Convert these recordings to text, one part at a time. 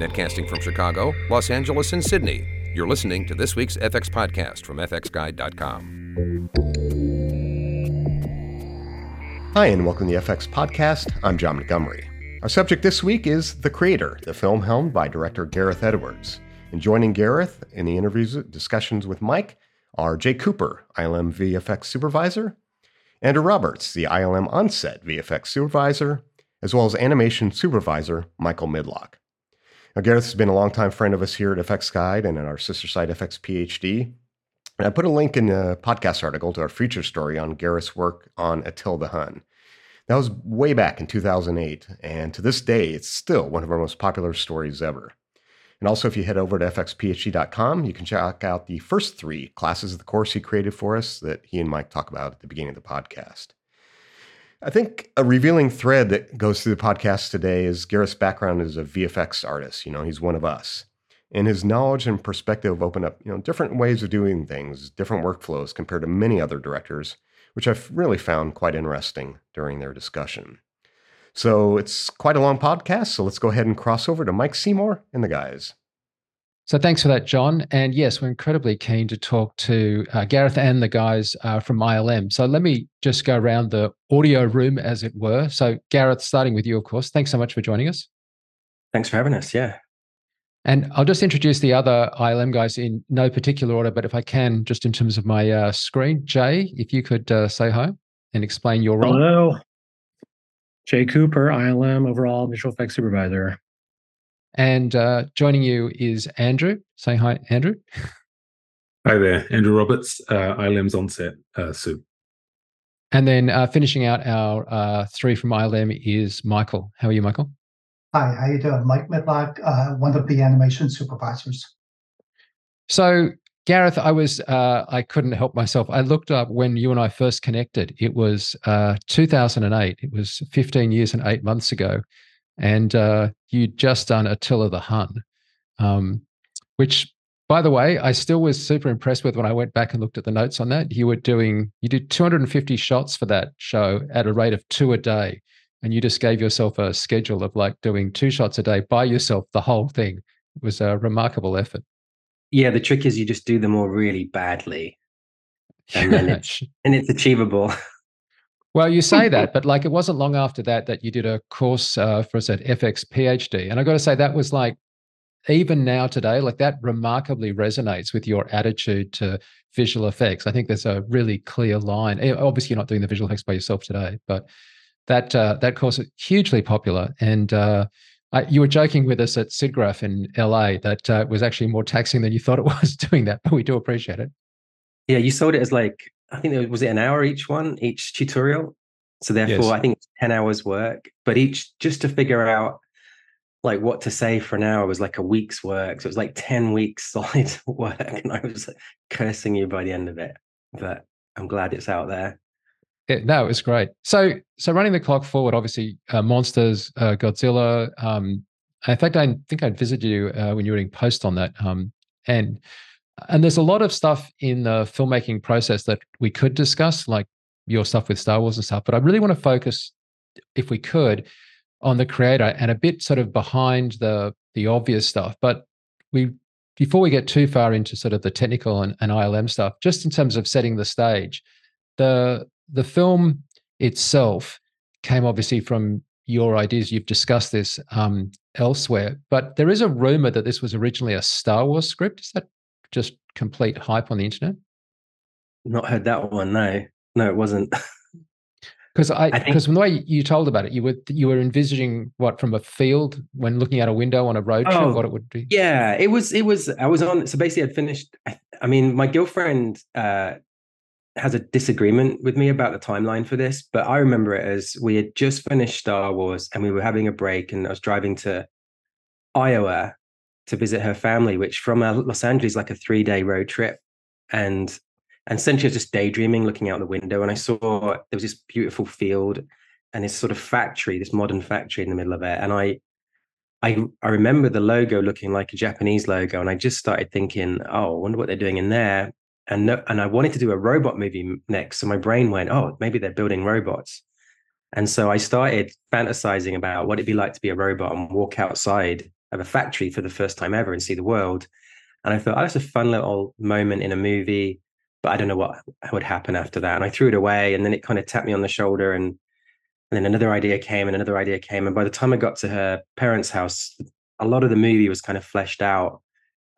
Netcasting from Chicago, Los Angeles, and Sydney. You're listening to this week's FX podcast from FXGuide.com. Hi, and welcome to the FX podcast. I'm John Montgomery. Our subject this week is The Creator, the film helmed by director Gareth Edwards. And joining Gareth in the interviews, discussions with Mike are Jay Cooper, ILM VFX supervisor, Andrew Roberts, the ILM onset VFX supervisor, as well as animation supervisor Michael Midlock. Now, Gareth has been a longtime friend of us here at FX Guide and at our sister site, FX PhD. And I put a link in the podcast article to our feature story on Gareth's work on Attila the Hun. That was way back in 2008, and to this day, it's still one of our most popular stories ever. And also, if you head over to fxphd.com, you can check out the first three classes of the course he created for us that he and Mike talk about at the beginning of the podcast. I think a revealing thread that goes through the podcast today is Gareth's background as a VFX artist. You know, he's one of us. And his knowledge and perspective open up, you know, different ways of doing things, different workflows compared to many other directors, which I've really found quite interesting during their discussion. So it's quite a long podcast. So let's go ahead and cross over to Mike Seymour and the guys. So thanks for that, John. And yes, we're incredibly keen to talk to uh, Gareth and the guys uh, from ILM. So let me just go around the audio room, as it were. So Gareth, starting with you, of course. Thanks so much for joining us. Thanks for having us. Yeah. And I'll just introduce the other ILM guys in no particular order, but if I can, just in terms of my uh, screen, Jay, if you could uh, say hi and explain your role. Hello. Jay Cooper, ILM overall visual effects supervisor. And uh, joining you is Andrew. Say hi, Andrew. Hi there, Andrew Roberts, uh, ILM's onset uh, soup. And then uh, finishing out our uh, three from ILM is Michael. How are you, Michael? Hi, how you doing? Mike Midlock, uh, one of the animation supervisors. So, Gareth, I was uh, I couldn't help myself. I looked up when you and I first connected. It was uh, 2008. It was 15 years and eight months ago, and uh, you'd just done Attila the Hun, um, which, by the way, I still was super impressed with when I went back and looked at the notes on that. You were doing you did 250 shots for that show at a rate of two a day, and you just gave yourself a schedule of like doing two shots a day by yourself, the whole thing. It was a remarkable effort. Yeah, the trick is you just do them all really badly, and then it's and it's achievable. Well, you say that, but like it wasn't long after that that you did a course uh, for us at FX PhD, and I got to say that was like even now today, like that remarkably resonates with your attitude to visual effects. I think there's a really clear line. Eh, Obviously, you're not doing the visual effects by yourself today, but that uh, that course is hugely popular. And uh, I, you were joking with us at SIGGRAPH in LA that uh, it was actually more taxing than you thought it was doing that, but we do appreciate it. Yeah, you sold it as like I think it was, was it an hour each one, each tutorial. So therefore, Yes. I think it's ten hours work. But each just to figure out like what to say for an hour was like a week's work. So it was like ten weeks solid work, and I was cursing you by the end of it. But I'm glad it's out there. Yeah, no, it was great. So, so running the clock forward, obviously, uh, monsters, uh, Godzilla. Um, in fact, I think I'd visited you uh, when you were doing post on that, um, and and there's a lot of stuff in the filmmaking process that we could discuss, like your stuff with Star Wars and stuff. But I really want to focus, if we could, on the creator and a bit sort of behind the the obvious stuff. But we before we get too far into sort of the technical and, and ILM stuff, just in terms of setting the stage, the the film itself came obviously from your ideas. You've discussed this um, elsewhere, but there is a rumor that this was originally a Star Wars script. Is that just complete hype on the internet? Not heard that one. No, no, it wasn't. Because I, think- because from the way you told about it, you were you were envisaging what from a field when looking out a window on a road trip, Oh, what it would be. Yeah, it was. It was. I was on. So basically, I'd finished. I, I mean, my girlfriend uh, has a disagreement with me about the timeline for this, but I remember it as we had just finished Star Wars and we were having a break, and I was driving to Iowa to visit her family, which from Los Angeles like a three day road trip, and and essentially I was just daydreaming, looking out the window, and I saw there was this beautiful field and this sort of factory, this modern factory in the middle of it, and I I I remember the logo looking like a Japanese logo, and I just started thinking, oh, I wonder what they're doing in there. And no, and I wanted to do a robot movie next, so my brain went, oh, maybe they're building robots. And so I started fantasizing about what it'd be like to be a robot and walk outside of a factory for the first time ever and see the world. And I thought, oh, that's a fun little moment in a movie, but I don't know what would happen after that. And I threw it away, and then it kind of tapped me on the shoulder, and, and then another idea came, and another idea came, and by the time I got to her parents' house, a lot of the movie was kind of fleshed out,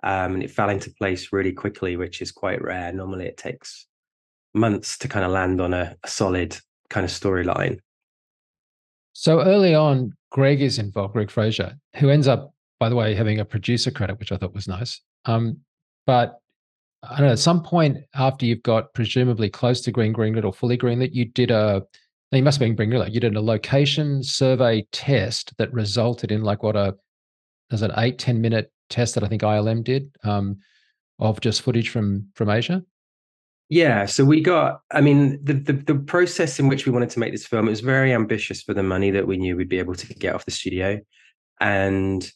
um, and it fell into place really quickly, which is quite rare. Normally, it takes months to kind of land on a, a solid kind of storyline. So early on, Greig is involved, Greig Fraser, who ends up, by the way, having a producer credit, which I thought was nice. Um, but I don't know, at some point after you've got presumably close to green greenlit or fully greenlit, you did a you must have been greenlit. You did a location survey test that resulted in like what a there's an eight, 10 minute test that I think ILM did um, of just footage from from Asia. Yeah, so we got. I mean, the, the, the process in which we wanted to make this film it was very ambitious for the money that we knew we'd be able to get off the studio, and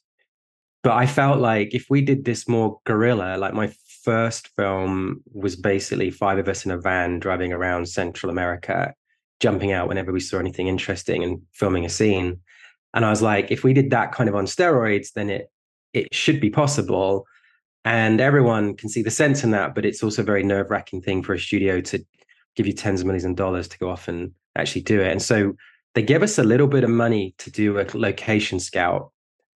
but I felt like if we did this more guerrilla, like my first film was basically five of us in a van driving around Central America, jumping out whenever we saw anything interesting and filming a scene. And I was like, if we did that kind of on steroids, then it it should be possible and everyone can see the sense in that but it's also a very nerve-wracking thing for a studio to give you tens of millions of dollars to go off and actually do it and so they gave us a little bit of money to do a location scout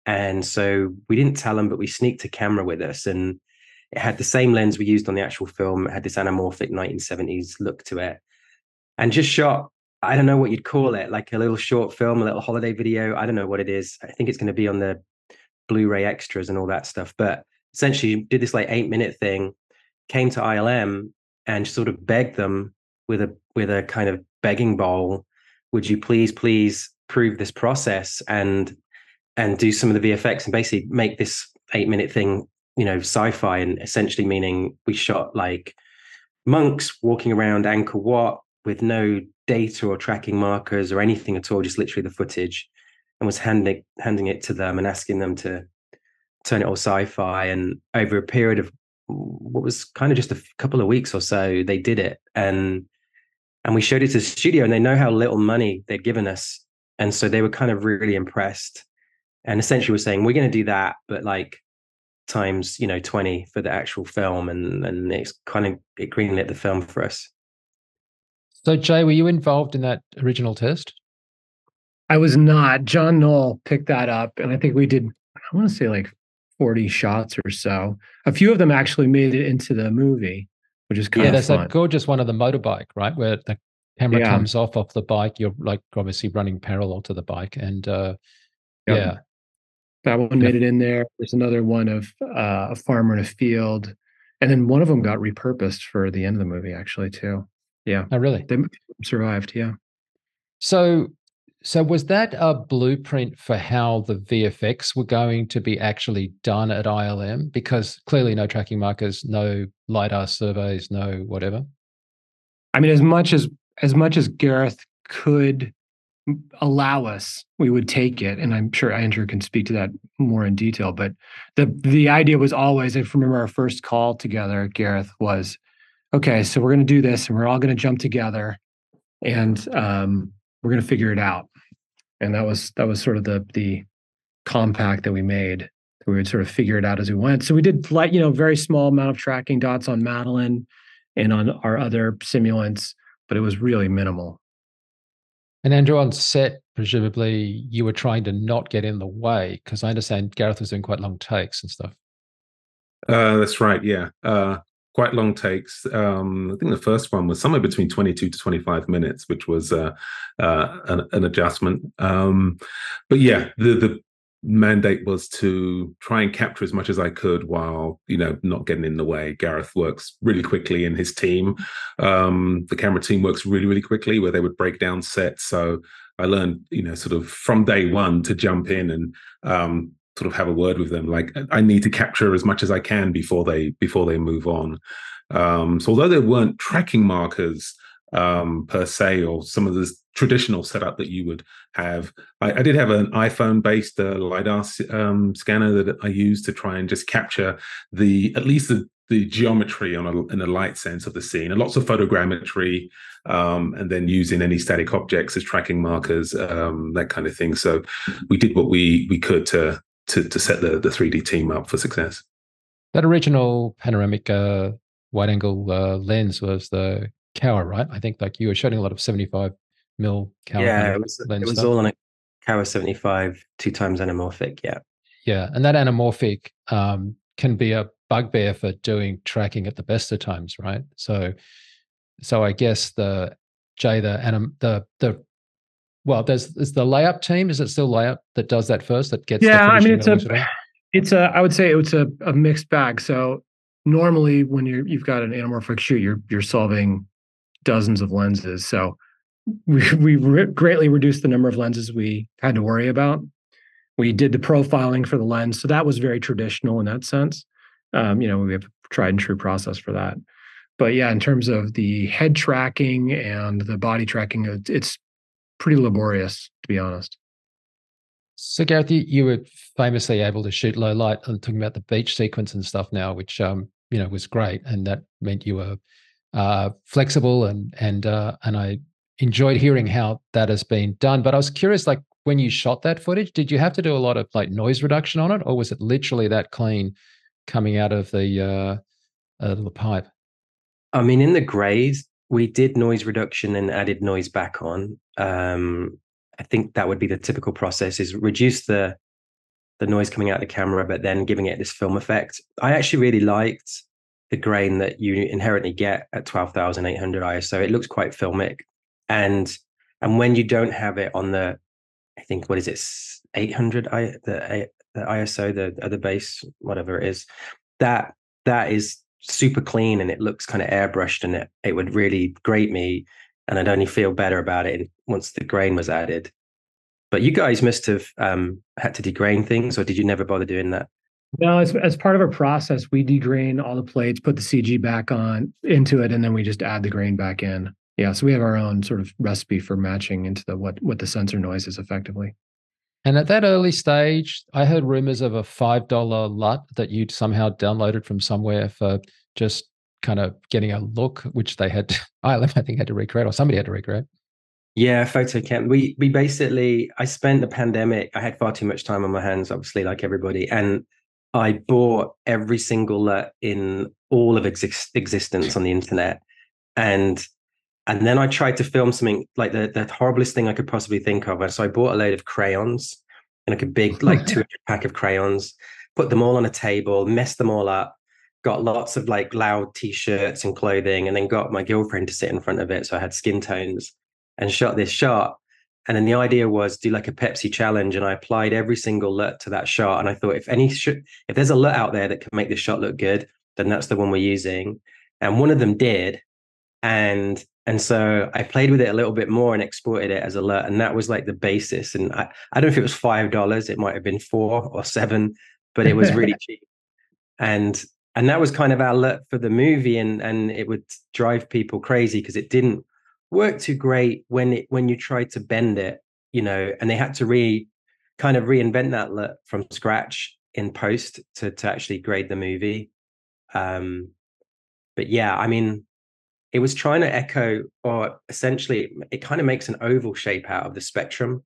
and so we didn't tell them but we sneaked a camera with us and it had the same lens we used on the actual film. It had this anamorphic 1970s look to it. And just shot i don't know what you'd call it like a little short film a little holiday video. I don't know what it is. I think it's going to be on the blu-ray extras and all that stuff. But essentially did this like eight minute thing, came to ILM and sort of begged them with a with a kind of begging bowl, would you please please prove this process? And and do some of the VFX and basically make this eight minute thing, you know, sci-fi and essentially meaning we shot like monks walking around Angkor Wat with no data or tracking markers or anything at all, just literally the footage, and was handing handing it to them and asking them to turn it all sci-fi. And over a period of what was kind of just a couple of weeks or so they did it. And and we showed it to the studio and they know how little money they'd given us. And so they were kind of really impressed and essentially were saying we're going to do that but like times you know 20 for the actual film and and it's kind of it greenlit the film for us so jay were you involved in that original test i was not john knoll picked that up and i think we did i want to say like 40 shots or so. A few of them actually made it into the movie, which is kind yeah, of there's fun. that gorgeous one of the motorbike, right? Where the camera Yeah. comes off off the bike. You're like obviously running parallel to the bike. And uh Yep. yeah. That one made it in there. There's another one of uh, a farmer in a field, and then one of them got repurposed for the end of the movie, actually, too. Yeah, Oh really? they survived. Yeah, So so was that a blueprint for how the VFX were going to be actually done at ILM? Because clearly no tracking markers, no LiDAR surveys, no whatever. I mean, as much as as much as Gareth could allow us, we would take it, and I'm sure Andrew can speak to that more in detail. But the the idea was always, if remember our first call together, Gareth was, okay, so we're going to do this, and we're all going to jump together, and um, we're going to figure it out. And that was that was sort of the the compact that we made. We would sort of figure it out as we went. So we did like you know very small amount of tracking dots on Madeline and on our other simulants, but it was really minimal. And Andrew, on set, presumably you were trying to not get in the way because I understand Gareth was doing quite long takes and stuff. Uh, that's right. Yeah. Uh, quite long takes. Um, I think the first one was somewhere between 22 to 25 minutes, which was uh, uh, an, an adjustment. Um, but yeah, the the mandate was to try and capture as much as I could while you know not getting in the way. Gareth works really quickly, and his team, um, the camera team, works really really quickly. Where they would break down sets, so I learned you know sort of from day one to jump in and um, sort of have a word with them like i need to capture as much as i can before they before they move on um, so although there weren't tracking markers um, per se or some of the traditional setup that you would have i, I did have an iphone based uh, lidar um, scanner that i used to try and just capture the at least the the geometry on a, in a light sense of the scene and lots of photogrammetry um, and then using any static objects as tracking markers um, that kind of thing so we did what we we could to to to set the the 3D team up for success. That original panoramic uh, wide angle uh, lens was the Kowa, right? I think like you were shooting a lot of 75 mil Kowa. Yeah, it was, it was all on a Kowa 75 two times anamorphic. Yeah. Yeah. And that anamorphic um, can be a bugbear for doing tracking at the best of times, right? So, so I guess the Jay, the anim, the the well, there's is the layout team. Is it still layout that does that first? That gets yeah. I mean, it's a it's a I would say it's a, a mixed bag. So normally when you're you've got an anamorphic shoot, you're you're solving dozens of lenses. So we we re- greatly reduced the number of lenses we had to worry about. We did the profiling for the lens, so that was very traditional in that sense. Um, you know, we have a tried and true process for that. But yeah, in terms of the head tracking and the body tracking, it's pretty laborious, to be honest. So, Gareth, you, you were famously able to shoot low light. I'm talking about the beach sequence and stuff now, which um, you know was great, and that meant you were uh, flexible and and uh, and I enjoyed hearing how that has been done. But I was curious, like when you shot that footage, did you have to do a lot of like noise reduction on it, or was it literally that clean coming out of the uh, uh the pipe? I mean, in the grays, we did noise reduction and added noise back on. Um, I think that would be the typical process: is reduce the the noise coming out of the camera, but then giving it this film effect. I actually really liked the grain that you inherently get at 12,800 ISO. It looks quite filmic. And and when you don't have it on the, I think, what is it, 800, I, the, the ISO, the other base, whatever it is, that that is super clean and it looks kind of airbrushed and it, it would really grate me. And I'd only feel better about it once the grain was added. But you guys must have um, had to degrain things, or did you never bother doing that? No, as as part of our process, we degrain all the plates, put the CG back on into it, and then we just add the grain back in. Yeah, so we have our own sort of recipe for matching into the what what the sensor noise is effectively. And at that early stage, I heard rumors of a five dollar LUT that you'd somehow downloaded from somewhere for just kind of getting a look, which they had ILM I think had to recreate or somebody had to recreate. Yeah, FotoKem. We we basically I spent the pandemic. I had far too much time on my hands, obviously, like everybody, and I bought every single LUT in all of exist- existence on the internet, and and then I tried to film something like the the horriblest thing I could possibly think of. And so I bought a load of crayons and like a big like two pack of crayons, put them all on a table, messed them all up, got lots of like loud t-shirts and clothing, and then got my girlfriend to sit in front of it. So I had skin tones and shot this shot. And then the idea was do like a Pepsi challenge, and I applied every single LUT to that shot. And I thought if any sh- if there's a LUT out there that can make this shot look good, then that's the one we're using. And one of them did, and and so I played with it a little bit more and exported it as a LUT, and that was like the basis. And I, I don't know if it was five dollars, it might have been four or seven, but it was really cheap. And and that was kind of our LUT for the movie, and and it would drive people crazy because it didn't worked too great when it when you tried to bend it, you know, and they had to re kind of reinvent that look from scratch in post to to actually grade the movie. Um, but yeah, I mean, it was trying to echo, or essentially, it kind of makes an oval shape out of the spectrum.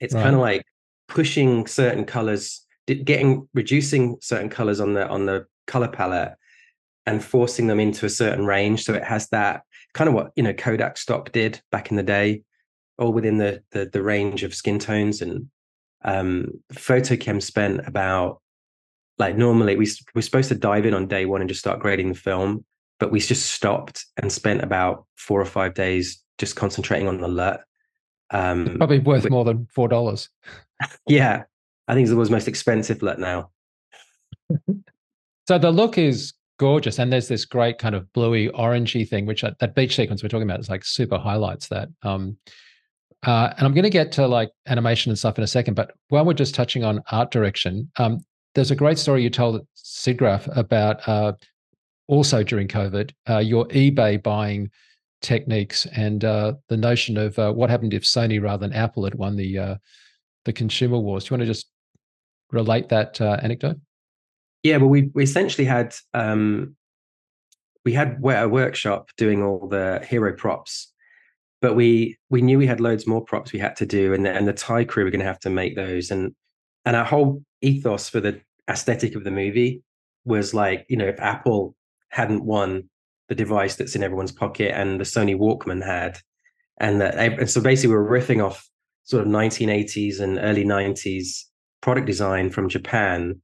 It's right. kind of like pushing certain colors, getting reducing certain colors on the on the color palette, and forcing them into a certain range. So it has that kind of what you know Kodak stock did back in the day, all within the the, the range of skin tones. And um, FotoKem spent about like normally we we're supposed to dive in on day one and just start grading the film, but we just stopped and spent about four or five days just concentrating on the LUT. Um, probably worth which, more than four dollars. yeah, I think it's the world's most expensive LUT now. so the look is gorgeous. And there's this great kind of bluey orangey thing, which uh, that beach sequence we're talking about is like super highlights that. Um, uh, and I'm going to get to like animation and stuff in a second, but while we're just touching on art direction, um, there's a great story you told at about uh, also during COVID, uh, your eBay buying techniques and uh, the notion of uh, what happened if Sony rather than Apple had won the the consumer wars. Do you want to just relate that anecdote? Yeah, well, we we essentially had um, we had a workshop doing all the hero props, but we we knew we had loads more props we had to do, and the, and the Thai crew were going to have to make those, and and our whole ethos for the aesthetic of the movie was like, you know, if Apple hadn't won the device that's in everyone's pocket and the Sony Walkman had, and that and so basically we we're riffing off sort of 1980s and early 90s product design from Japan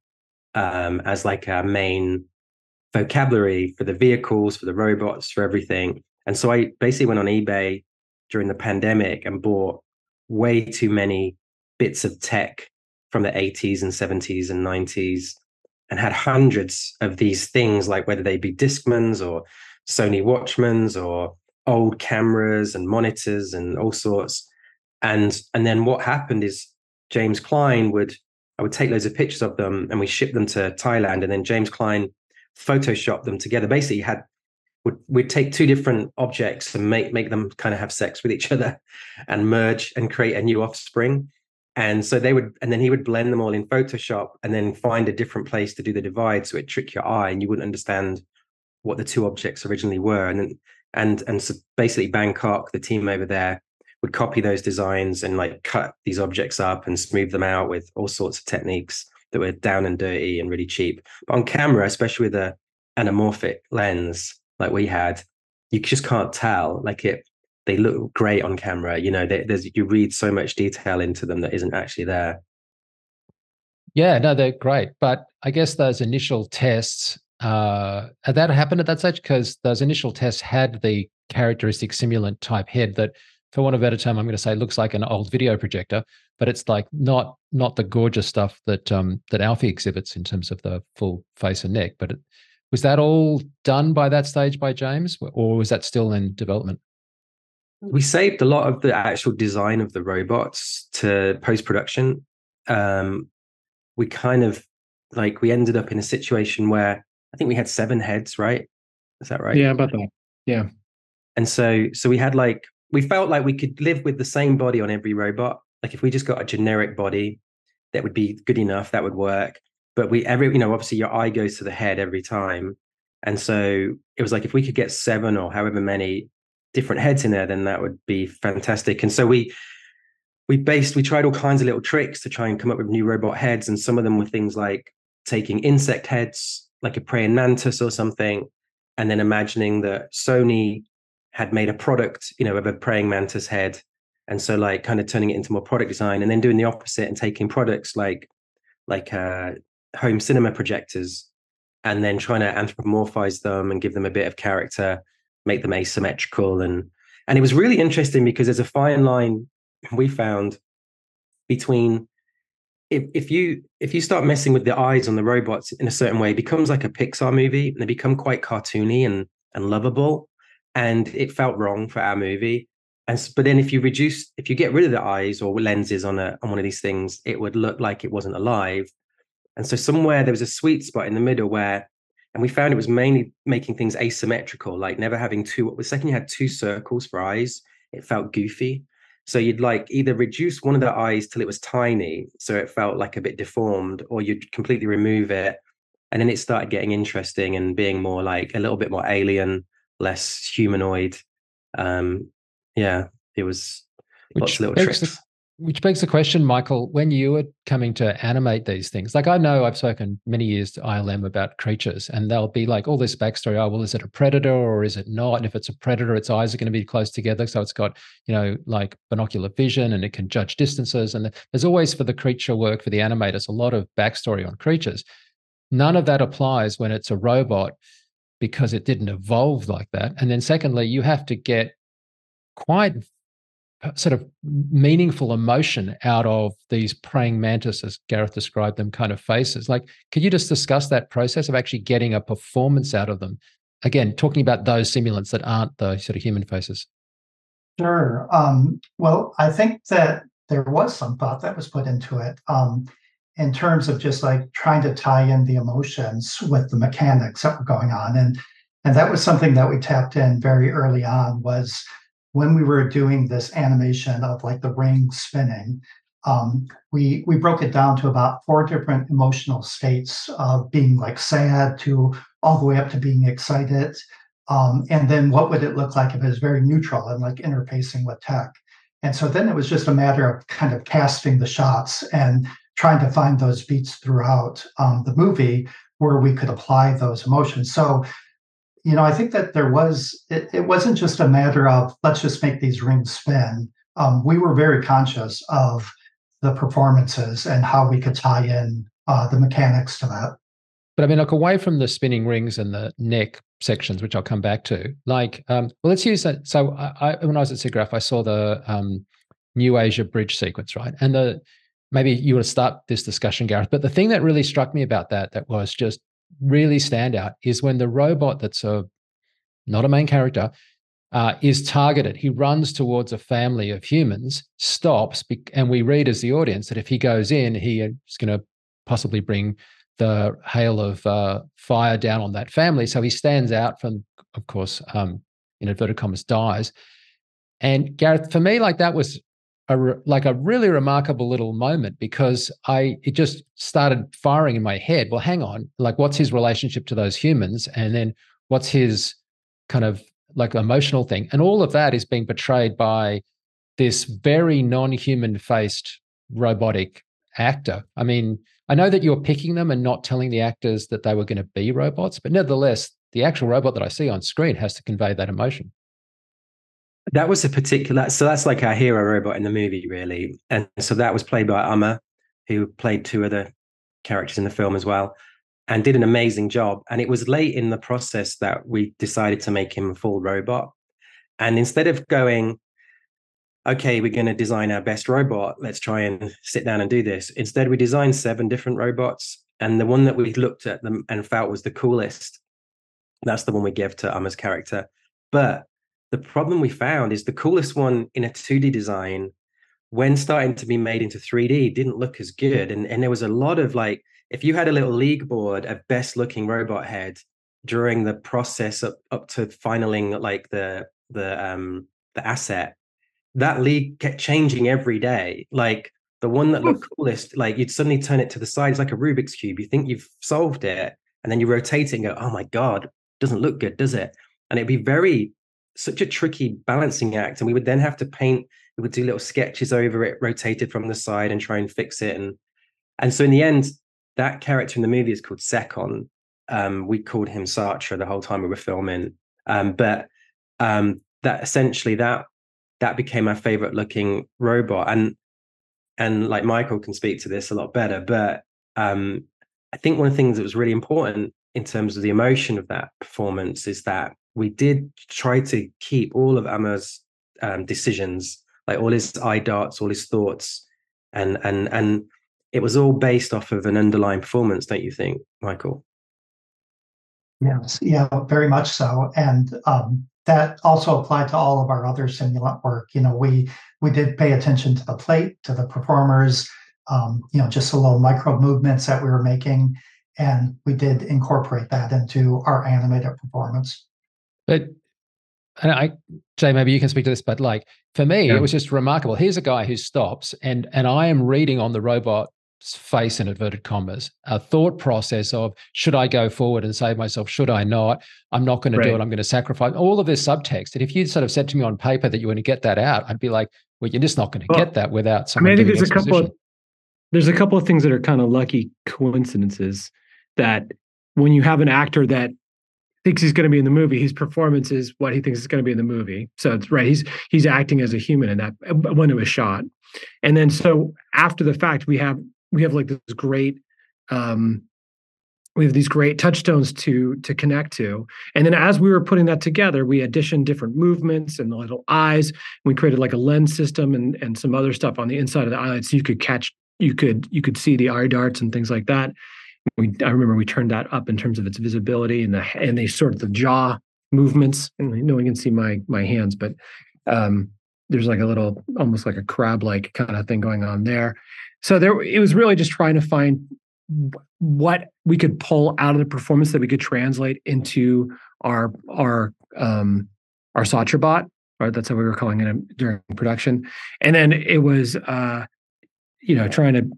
um, as like a main vocabulary for the vehicles, for the robots, for everything. And so I basically went on eBay during the pandemic and bought way too many bits of tech from the 80s and 70s and 90s and had hundreds of these things, like whether they be Discmans or Sony Watchmans or old cameras and monitors and all sorts. And and then what happened is James Clyne would I would take loads of pictures of them and we ship them to Thailand, and then James Clyne Photoshop them together. Basically, had would we'd take two different objects and make make them kind of have sex with each other and merge and create a new offspring and so they would and then he would blend them all in photoshop and then find a different place to do the divide so it trick your eye and you wouldn't understand what the two objects originally were and then and and so basically bangkok the team over there would copy those designs and like cut these objects up and smooth them out with all sorts of techniques that were down and dirty and really cheap but on camera especially with a anamorphic lens like we had you just can't tell like it they look great on camera. You know, they, there's you read so much detail into them that isn't actually there. Yeah, no, they're great. But I guess those initial tests, uh, that happened at that stage? Because those initial tests had the characteristic simulant type head that, for want of a better term, I'm going to say looks like an old video projector, but it's like not not the gorgeous stuff that um, that Alphie exhibits in terms of the full face and neck. But it, was that all done by that stage by James, or was that still in development? we saved a lot of the actual design of the robots to post production. Um, we kind of like we ended up in a situation where I think we had seven heads, right? Is that right? Yeah, about that. Yeah. And so, so we had like we felt like we could live with the same body on every robot. Like if we just got a generic body, that would be good enough. That would work. But we every you know obviously your eye goes to the head every time, and so it was like if we could get seven or however many different heads in there, then that would be fantastic. And so we we based we tried all kinds of little tricks to try and come up with new robot heads, and some of them were things like taking insect heads, like a praying mantis or something, and then imagining that Sony had made a product, you know, of a praying mantis head. And so like kind of turning it into more product design and then doing the opposite and taking products like like uh home cinema projectors and then trying to anthropomorphize them and give them a bit of character make them asymmetrical and and it was really interesting because there's a fine line we found between if, if you if you start messing with the eyes on the robots in a certain way it becomes like a pixar movie and they become quite cartoony and and lovable and it felt wrong for our movie and but then if you reduce if you get rid of the eyes or lenses on a on one of these things it would look like it wasn't alive and so somewhere there was a sweet spot in the middle where and we found it was mainly making things asymmetrical, like never having two. The second you had two circles for eyes, it felt goofy. So you'd like either reduce one of the eyes till it was tiny, so it felt like a bit deformed, or you'd completely remove it. And then it started getting interesting and being more like a little bit more alien, less humanoid. Um, yeah, it was Which lots of little tricks. The, which begs the question, Michael, when you were coming to animate these things, like I know I've spoken many years to ILM about creatures, and they'll be like all this backstory. Oh, well, is it a predator or is it not? And if it's a predator, its eyes are going to be close together. So it's got, you know, like binocular vision and it can judge distances. And there's always for the creature work for the animators, a lot of backstory on creatures. None of that applies when it's a robot because it didn't evolve like that. And then secondly, you have to get quite sort of meaningful emotion out of these praying mantis, as Gareth described them, kind of faces. Like, could you just discuss that process of actually getting a performance out of them? Again, talking about those simulants that aren't the sort of human faces. Sure. Um, well, I think that there was some thought that was put into it um, in terms of just like trying to tie in the emotions with the mechanics that were going on, and and that was something that we tapped in very early on was when we were doing this animation of like the ring spinning, um, we we broke it down to about four different emotional states of being like sad to all the way up to being excited. Um, and then what would it look like if it was very neutral and like interfacing with tech? And so then it was just a matter of kind of casting the shots and trying to find those beats throughout um, the movie where we could apply those emotions. So, you know, I think that there was, it, it wasn't just a matter of let's just make these rings spin. Um, we were very conscious of the performances and how we could tie in uh, the mechanics to that. But I mean, like away from the spinning rings and the neck sections, which I'll come back to, like, um, well, let's use that. So, I, I, when I was at SIGGRAPH, I saw the um, New Asia bridge sequence, right? And the maybe you want to start this discussion, Gareth. But the thing that really struck me about that, that was just really standout, is when the robot that's a not a main character uh, is targeted. He runs towards a family of humans, stops, and we read as the audience that if he goes in, he is going to possibly bring the hail of uh, fire down on that family. So he stands out from, of course, um, in inverted commas, dies. And Gareth, for me, like that was a re- like a really remarkable little moment because I it just started firing in my head. Well, hang on, like what's his relationship to those humans, and then what's his kind of like emotional thing, and all of that is being portrayed by this very non-human faced robotic actor. I mean, I know that you're picking them and not telling the actors that they were going to be robots, but nevertheless, the actual robot that I see on screen has to convey that emotion. That was a particular. So that's like our hero robot in the movie, really. And so that was played by Amar, who played two other characters in the film as well, and did an amazing job. And it was late in the process that we decided to make him a full robot. And instead of going, okay, we're going to design our best robot, let's try and sit down and do this. Instead, we designed seven different robots. And the one that we looked at them and felt was the coolest, that's the one we gave to Amar's character. But the problem we found is the coolest one in a 2D design, when starting to be made into 3D, didn't look as good. And, and there was a lot of like, if you had a little league board of best looking robot head during the process up, up to finaling like the the um the asset, that league kept changing every day. Like the one that looked coolest, like you'd suddenly turn it to the side, it's like a Rubik's Cube. You think you've solved it, and then you rotate it and go, oh my God, doesn't look good, does it? And it'd be very such a tricky balancing act. And we would then have to paint, we would do little sketches over it, rotated from the side and try and fix it. And and so in the end, that character in the movie is called Sekon. Um, we called him Sartre the whole time we were filming. Um, but um, that essentially that that became my favorite looking robot. And and like Michael can speak to this a lot better, but um, I think one of the things that was really important in terms of the emotion of that performance is that we did try to keep all of Amar's um, decisions, like all his eye darts, all his thoughts, and and and it was all based off of an underlying performance, don't you think, Michael? Yes, yeah, very much so, and um, that also applied to all of our other simulant work. You know, we we did pay attention to the plate, to the performers, um, you know, just the little micro movements that we were making, and we did incorporate that into our animated performance. But and I, Jay, maybe you can speak to this, but like for me, yeah. it was just remarkable. Here's a guy who stops, and and I am reading on the robot's face in inverted commas a thought process of should I go forward and save myself? Should I not? I'm not going right. to do it. I'm going to sacrifice all of this subtext. And if you sort of said to me on paper that you want to get that out, I'd be like, well, you're just not going to well, get that without some. I mean, I think there's a couple. Of, there's a couple of things that are kind of lucky coincidences that when you have an actor that thinks he's going to be in the movie. His performance is what he thinks is going to be in the movie. So it's right. He's he's acting as a human in that when it was shot, and then so after the fact, we have we have like this great. Um, we have these great touchstones to to connect to and then as we were putting that together we additioned different movements and the little eyes we created like a lens system and and some other stuff on the inside of the eyelids so you could catch you could you could see the eye darts and things like that we, I remember we turned that up in terms of its visibility and the and they sort of the jaw movements. And no one can see my my hands, but um, there's like a little almost like a crab like kind of thing going on there. So there, it was really just trying to find what we could pull out of the performance that we could translate into our our um, our Satrabot, right? That's how we were calling it during production. And then it was uh, you know trying to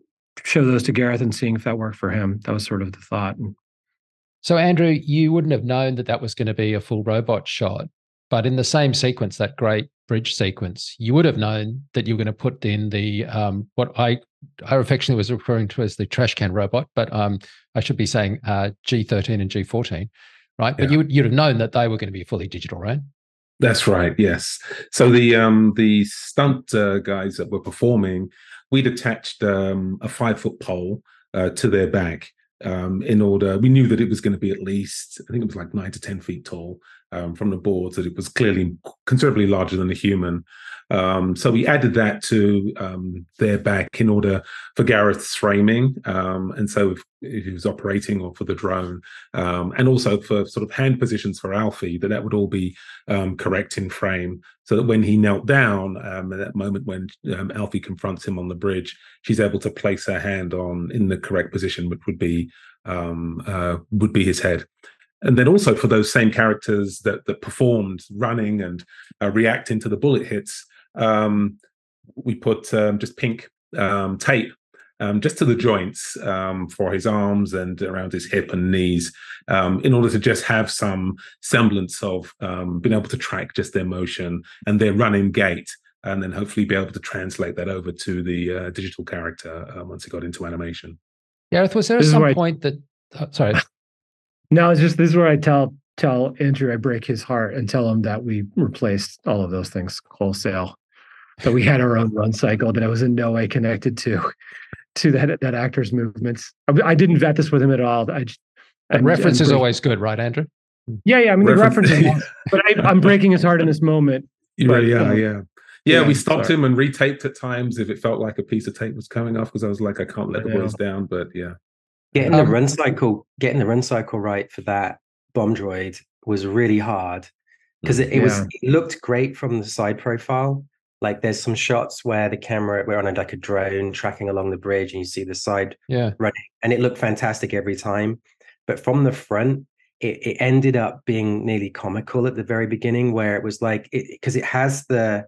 show those to Gareth and seeing if that worked for him. That was sort of the thought. So, Andrew, you wouldn't have known that that was going to be a full robot shot, but in the same sequence, that great bridge sequence, you would have known that you were going to put in the um, what I I affectionately was referring to as the trash can robot, but um, I should be saying uh, G13 and G14, right? But Yeah. you you'd have known that they were going to be fully digital, right? That's right. Yes. So the um the stunt uh, guys that were performing, we'd attached um, a five foot pole uh, to their back um, in order. We knew that it was going to be at least I think it was like nine to ten feet tall um, from the boards. That it was clearly considerably larger than a human. Um, so we added that to um, their back in order for Gareth's framing, um, and so if, if he was operating or for the drone, um, and also for sort of hand positions for Alphie, that that would all be um, correct in frame, so that when he knelt down, um, at that moment when Alphie confronts him on the bridge, she's able to place her hand on in the correct position, which would be uh, would be his head. And then also for those same characters that that performed running and uh, reacting to the bullet hits, um, we put um, just pink um, tape um, just to the joints um, for his arms and around his hip and knees, um, in order to just have some semblance of um, being able to track just their motion and their running gait, and then hopefully be able to translate that over to the uh, digital character uh, once it got into animation. Gareth, was there This some point that oh, sorry, No, it's just this is where I tell tell Andrew I break his heart and tell him that we replaced all of those things wholesale. That we had our own run cycle that I was in no way connected to to that that actor's movements. I, I didn't vet this with him at all. I just, I'm- reference I'm is always good, right, Andrew? yeah yeah. I mean the Reference- reference, but I, I'm breaking his heart in this moment. You But, really are, uh, yeah. Yeah, yeah, we stopped sorry. him and retaped at times if it felt like a piece of tape was coming off because I was like, I can't let I the boys down. But yeah, Getting Um, the run cycle, getting the run cycle right for that bomb droid was really hard because it, it was it looked great from the side profile. Like there's some shots where the camera we're on a, like a drone tracking along the bridge, and you see the side Yeah. and it looked fantastic every time. But from the front, it, it ended up being nearly comical at the very beginning, where it was like it because it has the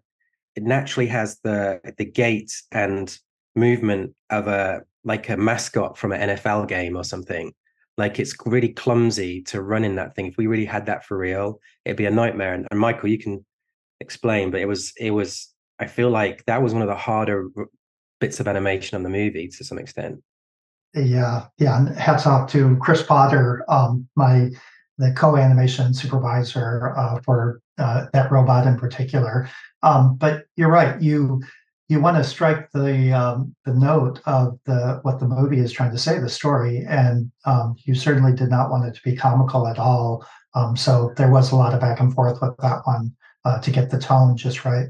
it naturally has the the gait and movement of a like a mascot from an NFL game or something. Like it's really clumsy to run in that thing. If we really had that for real, it'd be a nightmare. And, and Michael, you can explain, but it was it was. I feel like that was one of the harder bits of animation on the movie to some extent. Yeah, yeah. And hats off to Chris Potter, um, my the co-animation supervisor uh, for uh, that robot in particular. Um, but you're right. You you want to strike the um, the note of the what the movie is trying to say, the story, and um, you certainly did not want it to be comical at all. Um, so there was a lot of back and forth with that one uh, to get the tone just right.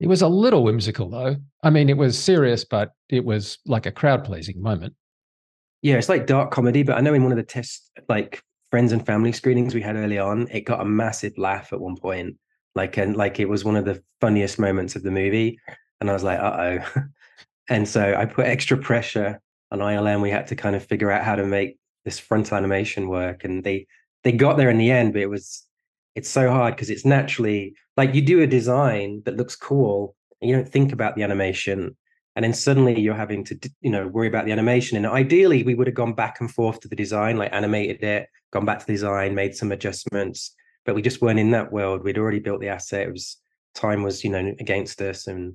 It was a little whimsical though. I mean, it was serious, but it was like a crowd pleasing moment. Yeah, it's like dark comedy, but I know in one of the test like friends and family screenings we had early on, it got a massive laugh at one point. Like and like it was one of the funniest moments of the movie. And I was like, uh oh. and so I put extra pressure on ILM. We had to kind of figure out how to make this frontal animation work. And they they got there in the end, but it was it's so hard because it's naturally like you do a design that looks cool and you don't think about the animation and then suddenly you're having to you know worry about the animation and ideally we would have gone back and forth to the design like animated it gone back to the design made some adjustments but we just weren't in that world we'd already built the asset it was time was you know against us and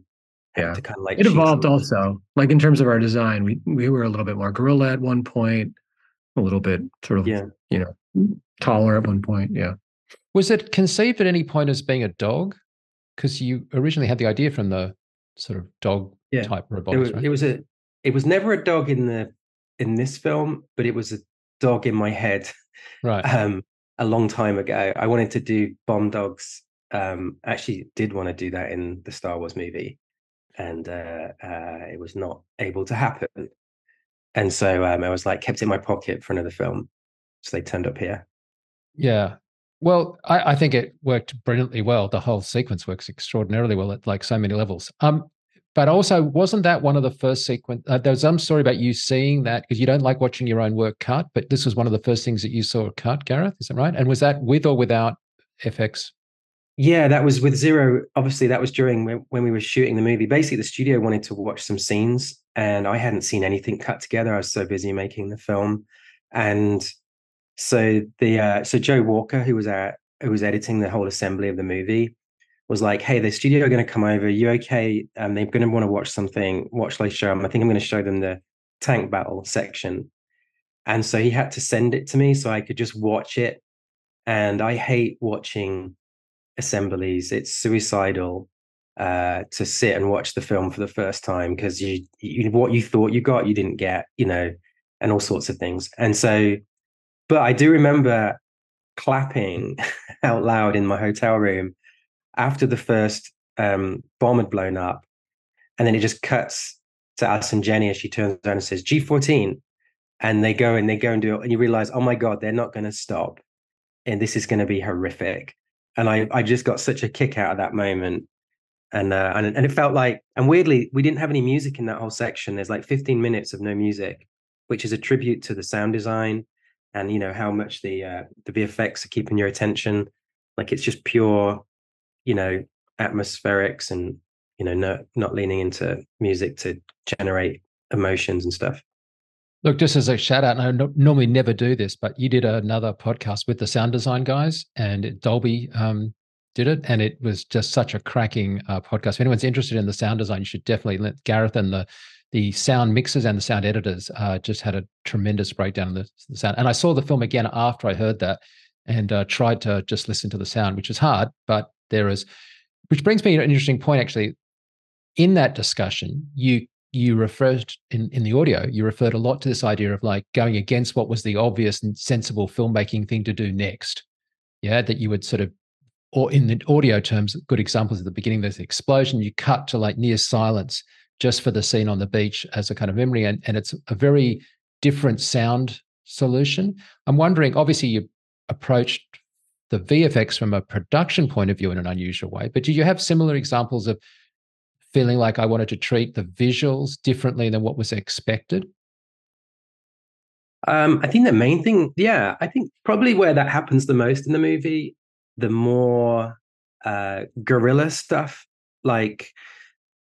Yeah. to kind of like It evolved also. Like in terms of our design, we we were a little bit more gorilla at one point, a little bit sort of yeah you know taller at one point. Yeah. Was it conceived at any point as being a dog? Because you originally had the idea from the sort of dog Yeah. type it robotics, was, right? it was a it was never a dog in the in this film but it was a dog in my head right. um a long time ago i wanted to do bomb dogs um actually did want to do that in the star wars movie and uh, uh it was not able to happen and so um i was like kept it in my pocket for another film so they turned up here Yeah. Well, I, I think it worked brilliantly well. The whole sequence works extraordinarily well at like so many levels. Um, but also, wasn't that one of the first sequence? Uh, there was some story about you seeing that because you don't like watching your own work cut, but this was one of the first things that you saw cut, Gareth. Is that right? And was that with or without FX? Yeah, that was with Zero. Obviously, that was during when, we were shooting the movie. Basically, the studio wanted to watch some scenes, and I hadn't seen anything cut together. I was so busy making the film, and so the uh, so Joe Walker, who was our who was editing the whole assembly of the movie, was like, "Hey, the studio are going to come over. You okay? Um, they're going to want to watch something. Watch I show them? I think I'm going to show them the tank battle section." And so he had to send it to me so I could just watch it. And I hate watching assemblies. It's suicidal uh, to sit and watch the film for the first time because you, you what you thought you got you didn't get, you know, and all sorts of things. And so, but I do remember clapping out loud in my hotel room after the first um, bomb had blown up, and then it just cuts to Allison Janney as she turns around and says G14, and they go and they go and do it, and you realize, oh my god, they're not going to stop, and this is going to be horrific. And I I just got such a kick out of that moment. And, uh, and and it felt like, and weirdly, we didn't have any music in that whole section. There's like 15 minutes of no music, which is a tribute to the sound design and you know how much the uh, the VFX are keeping your attention. Like it's just pure, you know, atmospherics and you know not not leaning into music to generate emotions and stuff. Look, just as a shout out, and I no, normally never do this, but you did another podcast with the sound design guys, and Dolby um, did it, and it was just such a cracking uh, podcast. If anyone's interested in the sound design, you should definitely let Gareth and the the sound mixers and the sound editors uh, just had a tremendous breakdown of the, the, sound. And I saw the film again after I heard that and uh, tried to just listen to the sound, which is hard, but there is, which brings me to an interesting point actually. In that discussion, you you referred in, in the audio, you referred a lot to this idea of like going against what was the obvious and sensible filmmaking thing to do next. Yeah, that you would sort of or in the audio terms, good examples at the beginning, there's an explosion, you cut to like near silence just for the scene on the beach as a kind of memory. And, and it's a very different sound solution. I'm wondering, obviously, you approached the VFX from a production point of view in an unusual way, but do you have similar examples of feeling like I wanted to treat the visuals differently than what was expected? Um, I think the main thing, yeah, I think probably where that happens the most in the movie, the more uh, guerrilla stuff, like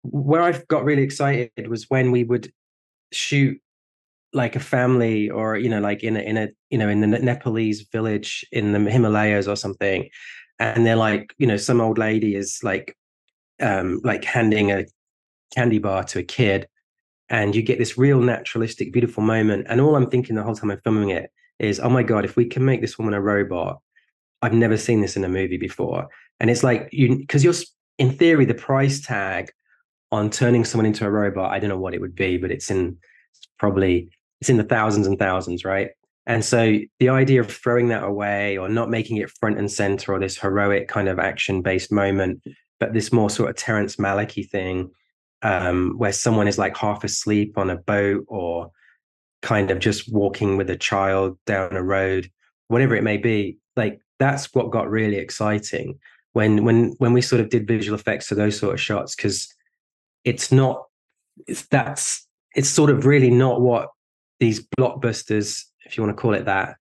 where I got really excited was when we would shoot like a family or you know like in a in a you know in the Nepalese village in the Himalayas or something and they're like you know some old lady is like um like handing a candy bar to a kid and you get this real naturalistic beautiful moment and all I'm thinking the whole time I'm filming it is oh my god if we can make this woman a robot I've never seen this in a movie before and it's like you because you're in theory the price tag on turning someone into a robot, I don't know what it would be, but it's in probably it's in the thousands and thousands, right? And so the idea of throwing that away or not making it front and center or this heroic kind of action based moment, but this more sort of Terrence Malicky thing, um, where someone is like half asleep on a boat or kind of just walking with a child down a road, whatever it may be, like that's what got really exciting when when when we sort of did visual effects to those sort of shots because it's not it's that's it's sort of really not what these blockbusters if you want to call it that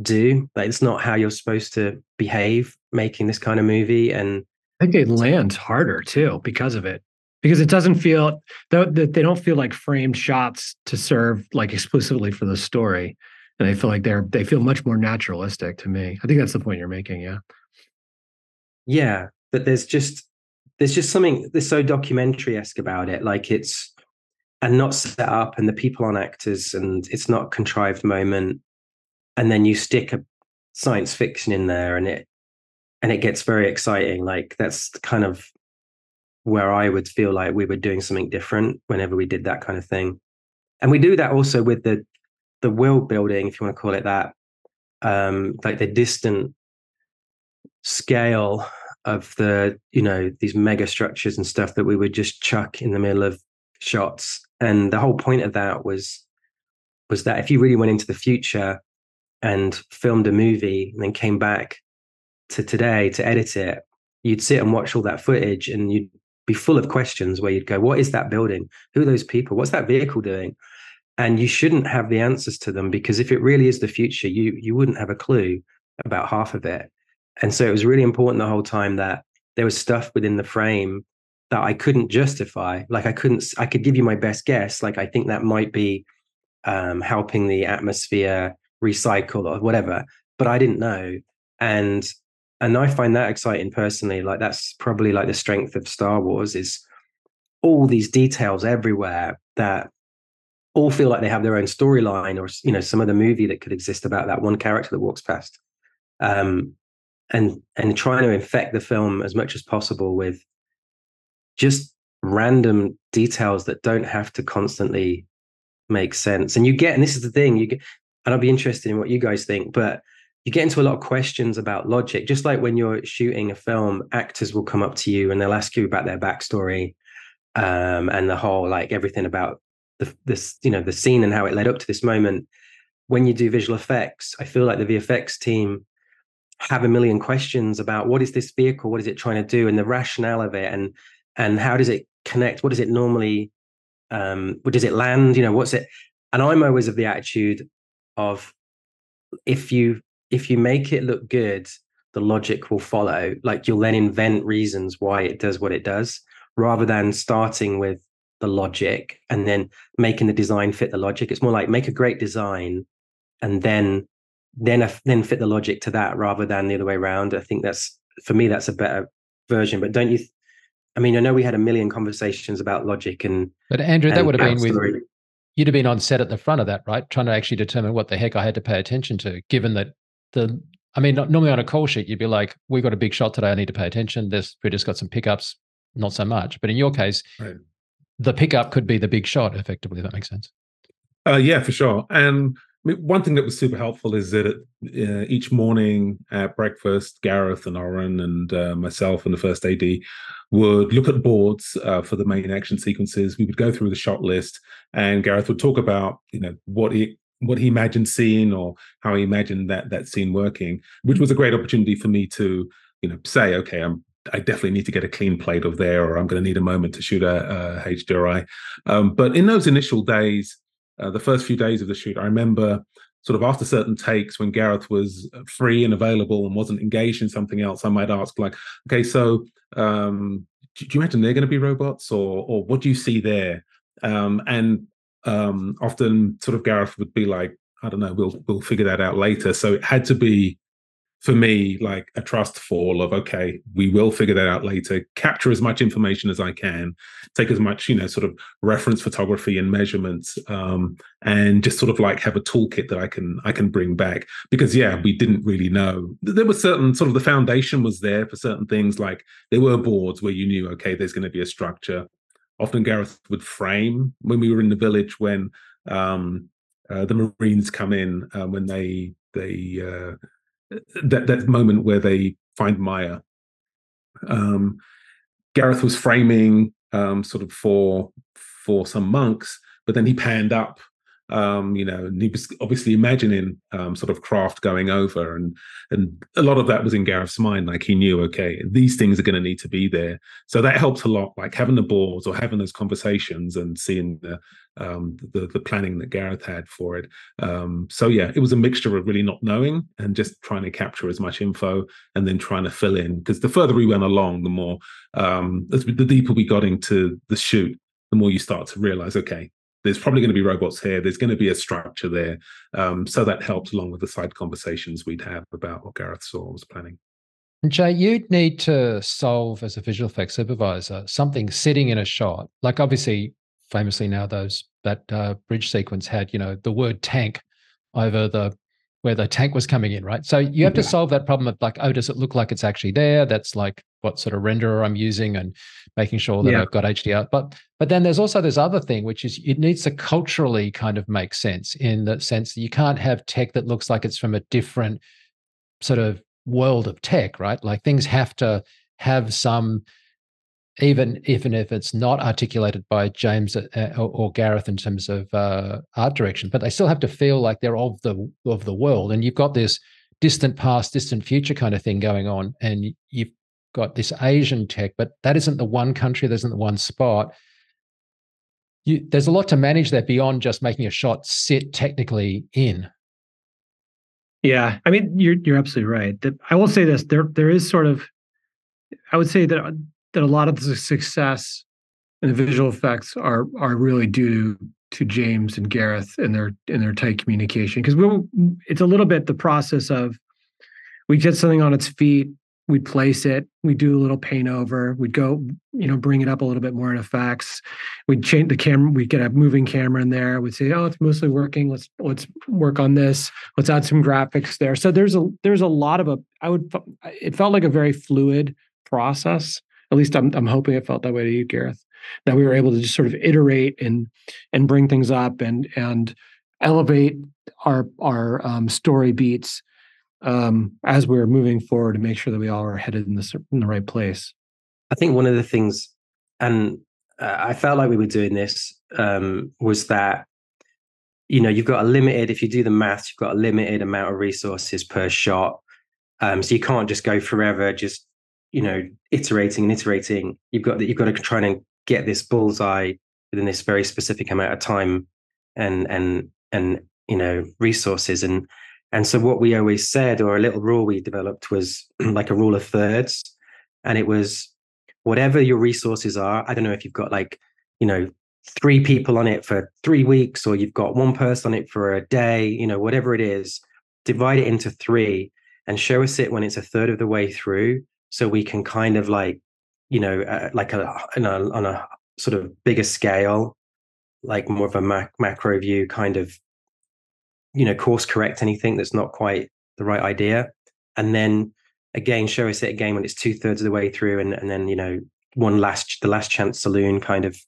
do. Like it's not how you're supposed to behave making this kind of movie and i think it lands harder too because of it because it doesn't feel that they don't feel like framed shots to serve like exclusively for the story and they feel like they're they feel much more naturalistic to me i think that's the point you're making yeah yeah but there's just there's just something there's so documentary esque about it. Like it's and not set up, and the people on actors, and it's not a contrived moment. And then you stick a science fiction in there, and it and it gets very exciting. Like that's kind of where I would feel like we were doing something different whenever we did that kind of thing. And we do that also with the the world building, if you want to call it that, um, like the distant scale of the you know these mega structures and stuff that we would just chuck in the middle of shots and the whole point of that was was that if you really went into the future and filmed a movie and then came back to today to edit it you'd sit and watch all that footage and you'd be full of questions where you'd go what is that building who are those people what's that vehicle doing and you shouldn't have the answers to them because if it really is the future you you wouldn't have a clue about half of it and so it was really important the whole time that there was stuff within the frame that I couldn't justify. Like I couldn't, I could give you my best guess. Like I think that might be um, helping the atmosphere recycle or whatever, but I didn't know. And and I find that exciting personally. Like that's probably like the strength of Star Wars is all these details everywhere that all feel like they have their own storyline or you know some other movie that could exist about that one character that walks past um, and and trying to infect the film as much as possible with just random details that don't have to constantly make sense and you get and this is the thing you get and i'll be interested in what you guys think but you get into a lot of questions about logic just like when you're shooting a film actors will come up to you and they'll ask you about their backstory um, and the whole like everything about the this you know the scene and how it led up to this moment. When you do visual effects i feel like the vfx team have a million questions about what is this vehicle what is it trying to do and the rationale of it and and how does it connect what does it normally um what does it land you know what's it and i'm always of the attitude of if you if you make it look good the logic will follow like you'll then invent reasons why it does what it does rather than starting with the logic and then making the design fit the logic. It's more like make a great design and then then then fit the logic to that rather than the other way around. I think that's for me that's a better version. But don't you? I mean, I know we had a million conversations about logic and. But Andrew, and that would have been with you'd have been on set at the front of that, right? Trying to actually determine what the heck I had to pay attention to, given that the. I mean, normally on a call sheet, you'd be like, "We've got a big shot today. I need to pay attention. This we just got some pickups, not so much." But in your case, right the pickup could be the big shot, effectively. If that makes sense. Uh, yeah, for sure. And one thing that was super helpful is that uh, each morning at breakfast, Gareth and Oren and uh, myself and the first AD would look at boards uh, for the main action sequences. We would go through the shot list, and Gareth would talk about you know what he what he imagined seeing or how he imagined that that scene working, which was a great opportunity for me to you know say, okay, I'm I definitely need to get a clean plate of there, or I'm going to need a moment to shoot a, a HDRI. Um, but in those initial days, uh, the first few days of the shoot, I remember sort of after certain takes when Gareth was free and available and wasn't engaged in something else, I might ask like, okay, so um, do, you imagine they're going to be robots, or or what do you see there? Um, and um, often, sort of Gareth would be like, I don't know, we'll we'll figure that out later. So it had to be for me like a trust fall of okay we will figure that out later. Capture as much information as i can. Take as much you know sort of reference photography and measurements um, and just sort of like have a toolkit that i can i can bring back. Because yeah we didn't really know. There was certain sort of the foundation was there for certain things like there were boards where you knew okay there's going to be a structure often gareth would frame when we were in the village when um, uh, the marines come in uh, when they they uh, that that moment where they find Maya. Um, Gareth was framing um, sort of for for some monks, but then he panned up um, you know, and he was obviously imagining um, sort of craft going over, and and a lot of that was in Gareth's mind. Like he knew, okay, these things are going to need to be there, so that helps a lot. Like having the boards or having those conversations and seeing the um, the, the planning that Gareth had for it. Um, so yeah, it was a mixture of really not knowing and just trying to capture as much info, and then trying to fill in. Because the further we went along, the more um, the deeper we got into the shoot, the more you start to realize, okay, there's probably going to be robots here. There's going to be a structure there. Um, so that helped along with the side conversations we'd have about what Gareth saw was planning. Jay, you'd need to solve as a visual effects supervisor something sitting in a shot. Like obviously, famously now, those that uh, bridge sequence had, you know, the word tank over the where the tank was coming in, right? So you have yeah. to solve that problem of like, oh, does it look like it's actually there? That's like what sort of renderer I'm using and making sure that yeah. I've got HDR. But but then there's also this other thing, which is it needs to culturally kind of make sense in the sense that you can't have tech that looks like it's from a different sort of world of tech, right? Like things have to have some even even if it's not articulated by James uh, or, or, Gareth in terms of uh, art direction, but they still have to feel like they're of the of the world. And you've got this distant past, distant future kind of thing going on, and you've got this Asian tech, but that isn't the one country, that isn't the one spot. You, there's a lot to manage there beyond just making a shot sit technically in. Yeah, I mean you're you're absolutely right. I will say this: there there is sort of, I would say that that a lot of the success and the visual effects are are really due to, to James and Gareth and their in their tight communication because we it's a little bit the process of we get something on its feet we'd place it, we'd do a little paint over, we'd go, you know, bring it up a little bit more in effects. We'd change the camera, we'd get a moving camera in there. We'd say, oh, it's mostly working. Let's let's work on this. Let's add some graphics there. So there's a there's a lot of a I would it felt like a very fluid process. At least I'm I'm hoping it felt that way to you, Gareth. That we were able to just sort of iterate and and bring things up and and elevate our our um, story beats um, as we're moving forward to make sure that we all are headed in the in the right place. I think one of the things, and uh, I felt like we were doing this, um, was that you know you've got a limited. If you do the maths, you've got a limited amount of resources per shot, um, so you can't just go forever, just you know iterating and iterating. You've got that. You've got to try and get this bullseye within this very specific amount of time, and and and you know resources and and so what we always said or a little rule we developed was like a rule of thirds. And it was whatever your resources are i don't know if you've got like you know three people on it for three weeks or you've got one person on it for a day you know whatever it is divide it into three and show us it when it's a third of the way through so we can kind of like you know uh, like a, a, on a sort of bigger scale like more of a mac- macro view kind of you know course correct anything that's not quite the right idea. And then again show us it again when it's two-thirds of the way through and, and then you know one last the last chance saloon kind of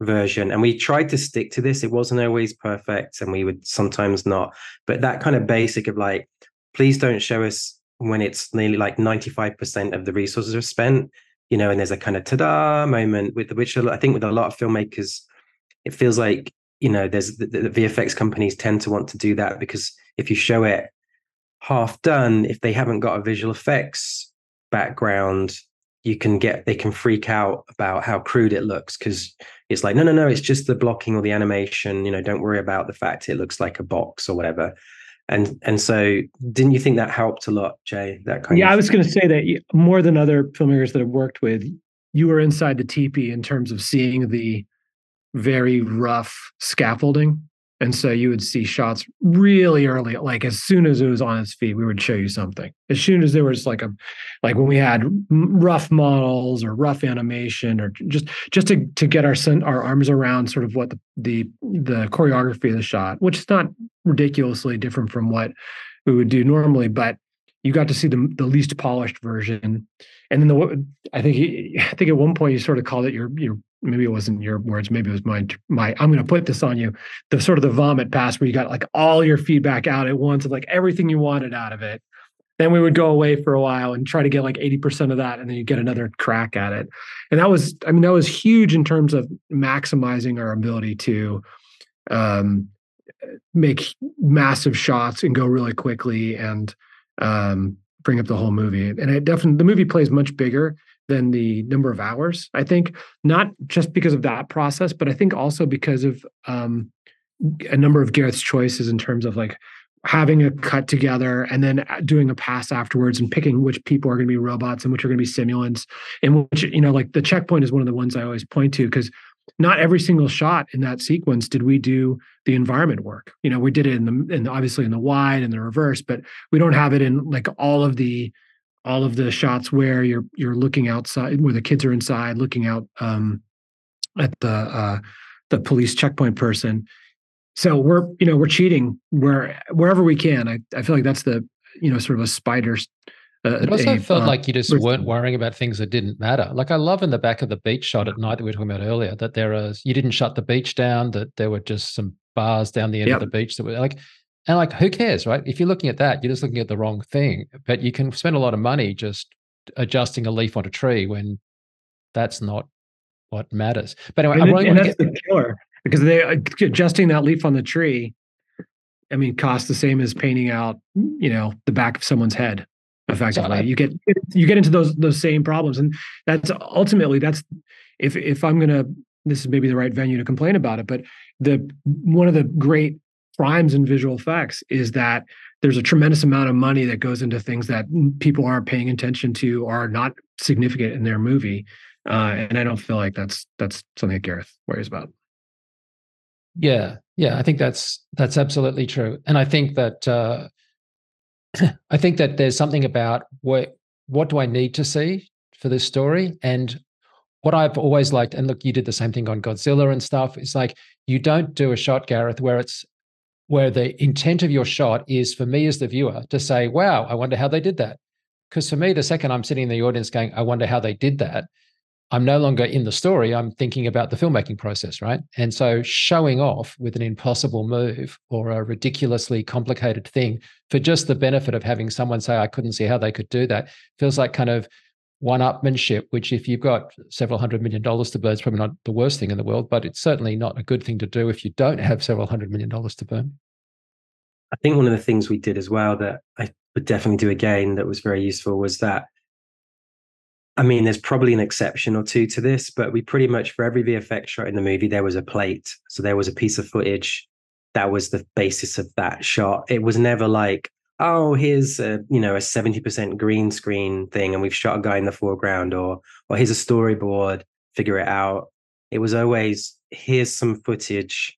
version. And we tried to stick to this. It wasn't always perfect and we would sometimes not. But that kind of basic of like please don't show us when it's nearly like 95% of the resources are spent you know and there's a kind of ta-da moment with which i think with a lot of filmmakers it feels like you know there's the, the vfx companies tend to want to do that because if you show it half done if they haven't got a visual effects background you can get they can freak out about how crude it looks because it's like no no no it's just the blocking or the animation you know don't worry about the fact it looks like a box or whatever. And and so didn't you think that helped a lot jay that kind of yeah i was going to say that more than other filmmakers that i've worked with you were inside the teepee in terms of seeing the very rough scaffolding. And so you would see shots really early, like as soon as it was on its feet, we would show you something. As soon as there was like a, like when we had rough models or rough animation, or just just to to get our our arms around sort of what the the the choreography of the shot, which is not ridiculously different from what we would do normally, but you got to see the the least polished version. And then the I think I think at one point you sort of called it your your maybe it wasn't your words, maybe it was mine. My, I'm going to put this on you. The sort of the vomit pass where you got like all your feedback out at once of like everything you wanted out of it. Then we would go away for a while and try to get like 80% of that. And then you get another crack at it. And that was, I mean, that was huge in terms of maximizing our ability to um, make massive shots and go really quickly and um, bring up the whole movie. And it definitely, the movie plays much bigger than the number of hours. I think not just because of that process, but I think also because of um, a number of Gareth's choices in terms of like having a cut together and then doing a pass afterwards and picking which people are going to be robots and which are going to be simulants and which you know like the checkpoint is one of the ones I always point to because not every single shot in that sequence did we do the environment work. You know, we did it in the in obviously in the wide and the reverse, but we don't have it in like all of the all of the shots where you're you're looking outside where the kids are inside looking out um, at the uh, the police checkpoint person so we're you know we're cheating where wherever we can i, I feel like that's the you know sort of a spider's uh, it also a, felt uh, like you just weren't worrying about things that didn't matter. Like I love in the back of the beach shot at night that we were talking about earlier that there is you didn't shut the beach down, that there were just some bars down the end yep. of the beach that were like and like, who cares, right? If you're looking at that, you're just looking at the wrong thing. But you can spend a lot of money just adjusting a leaf on a tree when that's not what matters. But anyway, and, really and that's get... the killer because they uh, adjusting that leaf on the tree. I mean, costs the same as painting out, you know, the back of someone's head. Effectively, you get you get into those those same problems, and that's ultimately that's if if I'm gonna this is maybe the right venue to complain about it, but the one of the great crimes in visual effects is that there's a tremendous amount of money that goes into things that people aren't paying attention to or are not significant in their movie. Uh, and I don't feel like that's that's something that Gareth worries about. Yeah, yeah, I think that's that's absolutely true, and I think that uh, I think that there's something about what what do I need to see for this story? And what I've always liked, and look, you did the same thing on Godzilla and stuff. It's like you don't do a shot, Gareth, where it's where the intent of your shot is for me as the viewer to say, wow, I wonder how they did that. Because for me, the second I'm sitting in the audience going, I wonder how they did that, I'm no longer in the story. I'm thinking about the filmmaking process, right? And so showing off with an impossible move or a ridiculously complicated thing for just the benefit of having someone say, I couldn't see how they could do that feels like kind of one upmanship, which if you've got several hundred million dollars to burn, is probably not the worst thing in the world, but it's certainly not a good thing to do if you don't have several hundred million dollars to burn. I think one of the things we did as well that I would definitely do again that was very useful was that I mean, there's probably an exception or two to this, but we pretty much for every VFX shot in the movie, there was a plate. So there was a piece of footage that was the basis of that shot. It was never like, oh, here's a you know a 70% green screen thing, and we've shot a guy in the foreground, or or here's a storyboard, figure it out. It was always here's some footage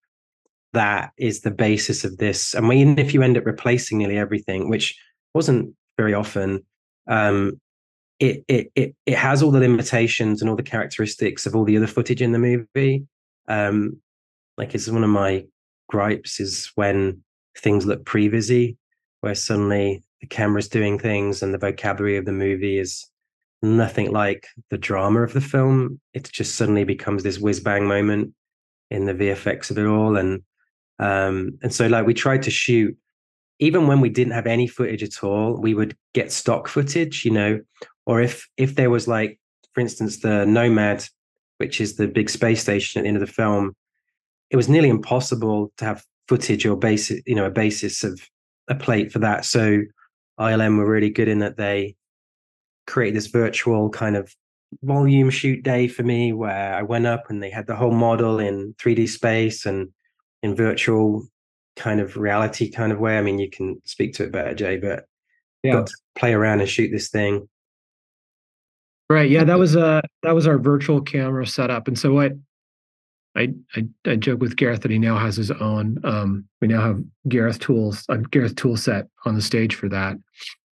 that is the basis of this. And even if you end up replacing nearly everything, which wasn't very often, um, it it it it has all the limitations and all the characteristics of all the other footage in the movie. Um, like it's one of my gripes is when things look previs-y, where suddenly the camera's doing things and the vocabulary of the movie is nothing like the drama of the film. It just suddenly becomes this whiz bang moment in the VFX of it all. And um, and so like we tried to shoot even when we didn't have any footage at all, we would get stock footage, you know, or if if there was like for instance the nomad which is the big space station at the end of the film it was nearly impossible to have footage or basis you know a basis of a plate for that so ilm were really good in that they created this virtual kind of volume shoot day for me where i went up and they had the whole model in 3d space and in virtual kind of reality kind of way i mean you can speak to it better jay but yeah. got to play around and shoot this thing Right. Yeah, that was uh that was our virtual camera setup. And so what I, I I joke with Gareth that he now has his own. Um, we now have Gareth tools, a Gareth tool set on the stage for that.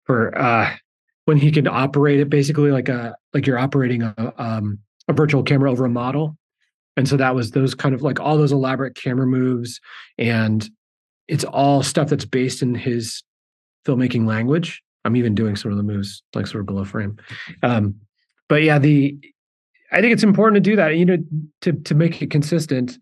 For uh when he can operate it basically like a like you're operating a um a virtual camera over a model. And so that was those kind of like all those elaborate camera moves and it's all stuff that's based in his filmmaking language. I'm even doing some of the moves like sort of below frame. Um, but yeah, the I think it's important to do that. You know, to to make it consistent.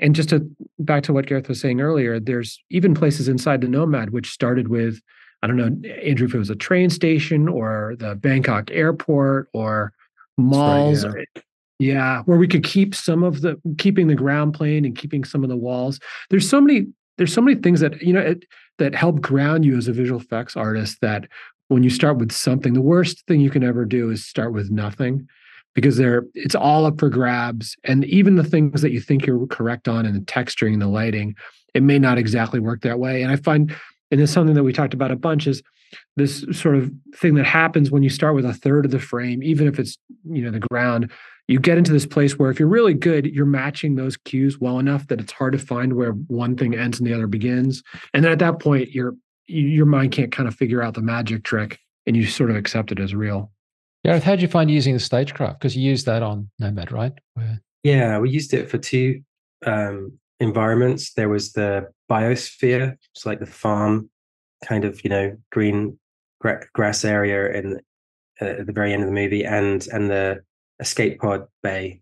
And just to back to what Gareth was saying earlier, there's even places inside the Nomad which started with, I don't know, Andrew, if it was a train station or the Bangkok airport or malls. Right, yeah. yeah, where we could keep some of the keeping the ground plane and keeping some of the walls. There's so many there's so many things that you know it, that help ground you as a visual effects artist that when you start with something, the worst thing you can ever do is start with nothing because they're it's all up for grabs. And even the things that you think you're correct on and the texturing and the lighting, it may not exactly work that way. And I find, and it's something that we talked about a bunch is this sort of thing that happens when you start with a third of the frame, even if it's, you know, the ground, you get into this place where if you're really good, you're matching those cues well enough that it's hard to find where one thing ends and the other begins. And then at that point, you're your mind can't kind of figure out the magic trick and you sort of accept it as real. Gareth, how did you find using the StageCraft? Because you used that on Nomad, right? Where... Yeah, we used it for two um, environments. There was the biosphere, it's like the farm kind of, you know, green gra- grass area in, uh, at the very end of the movie, and and the escape pod bay.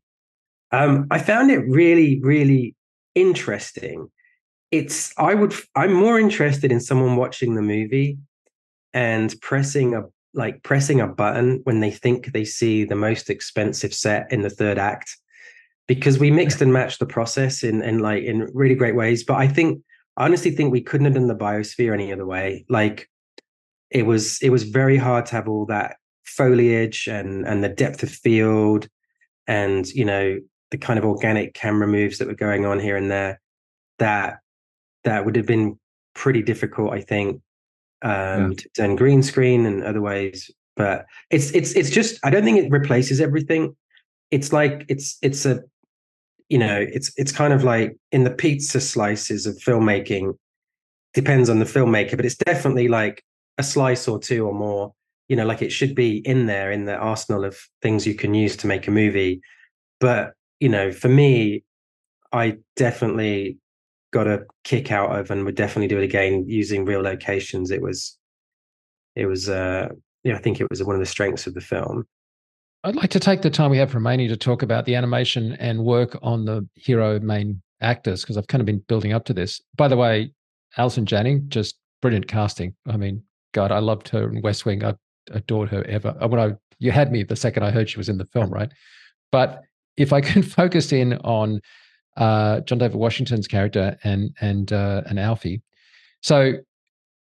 Um, I found it really, really interesting it's i would i'm more interested in someone watching the movie and pressing a like pressing a button when they think they see the most expensive set in the third act because we mixed and matched the process in in like in really great ways. But i think i honestly think we couldn't have done the biosphere any other way. Like it was it was very hard to have all that foliage and and the depth of field and you know the kind of organic camera moves that were going on here and there that that would have been pretty difficult, I think, um, yeah. green screen and other ways. But it's it's it's just I don't think it replaces everything. It's like it's it's a you know it's it's kind of like in the pizza slices of filmmaking depends on the filmmaker, but it's definitely like a slice or two or more you know, like it should be in there in the arsenal of things you can use to make a movie. But, you know, for me, I definitely got a kick out of and would definitely do it again using real locations. It was, it was, uh, yeah, I think it was one of the strengths of the film. I'd like to take the time we have remaining to talk about the animation and work on the hero main actors because I've kind of been building up to this. By the way, Allison Janney, just brilliant casting. I mean, God, I loved her in West Wing. I adored her ever. Uh, when I you had me the second I heard she was in the film, right? But if I can focus in on uh, John David Washington's character and and uh, and Alphie, so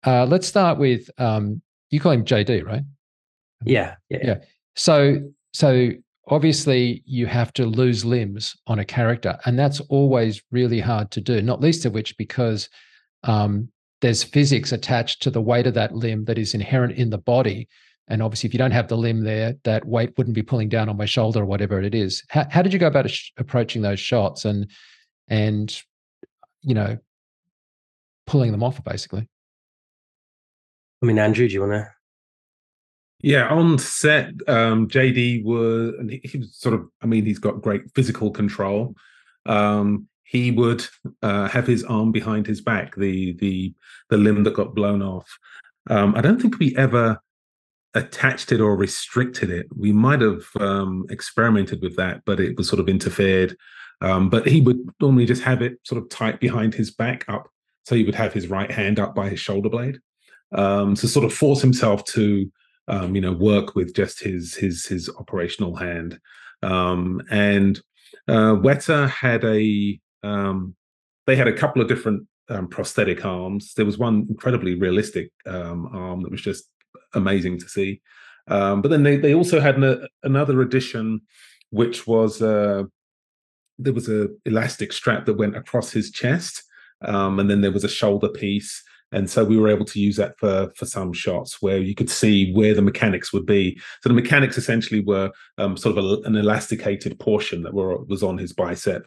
uh, let's start with um, you call him JD, right? Yeah, yeah, yeah. So so obviously you have to lose limbs on a character and that's always really hard to do not least of which because um, there's physics attached to the weight of that limb that is inherent in the body and obviously if you don't have the limb there that weight wouldn't be pulling down on my shoulder or whatever it is how, how did you go about approaching those shots and and you know pulling them off basically i mean andrew do you want to yeah, on set, um, JD was, and he, he, was sort of, I mean, he's got great physical control. Um, he would uh, have his arm behind his back, the the the limb that got blown off. Um, I don't think we ever attached it or restricted it. We might have um, experimented with that, but it was sort of interfered. Um, but he would normally just have it sort of tight behind his back up, so he would have his right hand up by his shoulder blade um, to sort of force himself to um, you know, work with just his his his operational hand. Um, and uh, Weta had a um, they had a couple of different prosthetic arms. There was one incredibly realistic arm that was just amazing to see. Um, but then they they also had an, another addition, which was uh, there was a elastic strap that went across his chest, um, and then there was a shoulder piece, and so we were able to use that for for some shots where you could see where the mechanics would be. So the mechanics essentially were um, sort of a, an elasticated portion that were was on his bicep.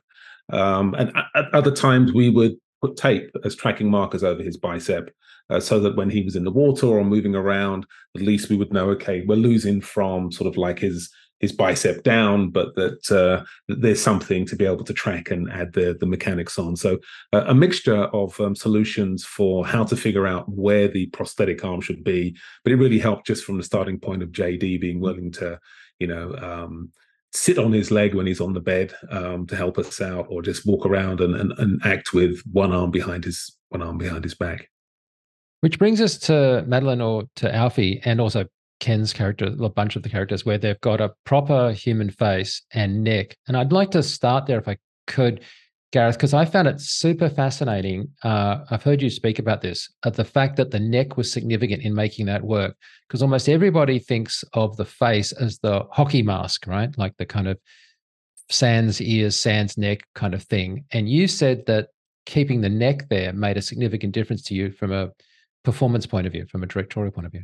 Um, and at, at, other times we would put tape as tracking markers over his bicep uh, so that when he was in the water or moving around at least we would know okay we're losing from sort of like his his bicep down, but that, uh, that, there's something to be able to track and add the, the mechanics on. So uh, a mixture of um, solutions for how to figure out where the prosthetic arm should be, but it really helped just from the starting point of JD being willing to, you know, um, sit on his leg when he's on the bed um, to help us out, or just walk around and, and, and act with one arm behind his one arm behind his back. Which brings us to Madeleine or to Alphie, and also Ken's character, a bunch of the characters, where they've got a proper human face and neck. And I'd like to start there if I could, Gareth, because I found it super fascinating. Uh, I've heard you speak about this, uh, the fact that the neck was significant in making that work, because almost everybody thinks of the face as the hockey mask, right? Like the kind of sans ears, sans neck kind of thing. And you said that keeping the neck there made a significant difference to you from a performance point of view, from a directorial point of view.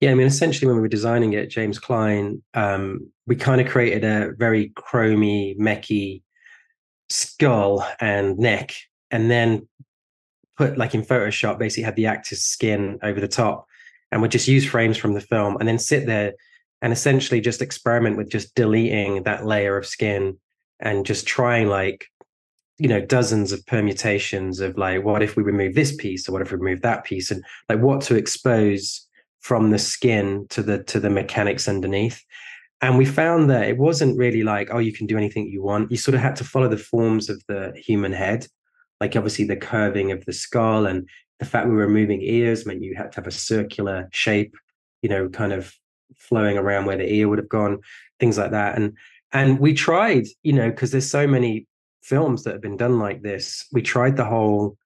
Yeah, I mean, essentially, when we were designing it, James Clyne, um, we kind of created a very chromy, mechy skull and neck, and then put like in Photoshop, basically had the actor's skin over the top, and would just use frames from the film, and then sit there and essentially just experiment with just deleting that layer of skin and just trying like you know dozens of permutations of like what if we remove this piece or what if we remove that piece? And like what to expose from the skin to the to the mechanics underneath. And we found that it wasn't really like oh you can do anything you want. You sort of had to follow the forms of the human head like obviously the curving of the skull and the fact we were removing ears meant you had to have a circular shape you know kind of flowing around where the ear would have gone things like that. And and we tried you know because there's so many films that have been done like this we tried the whole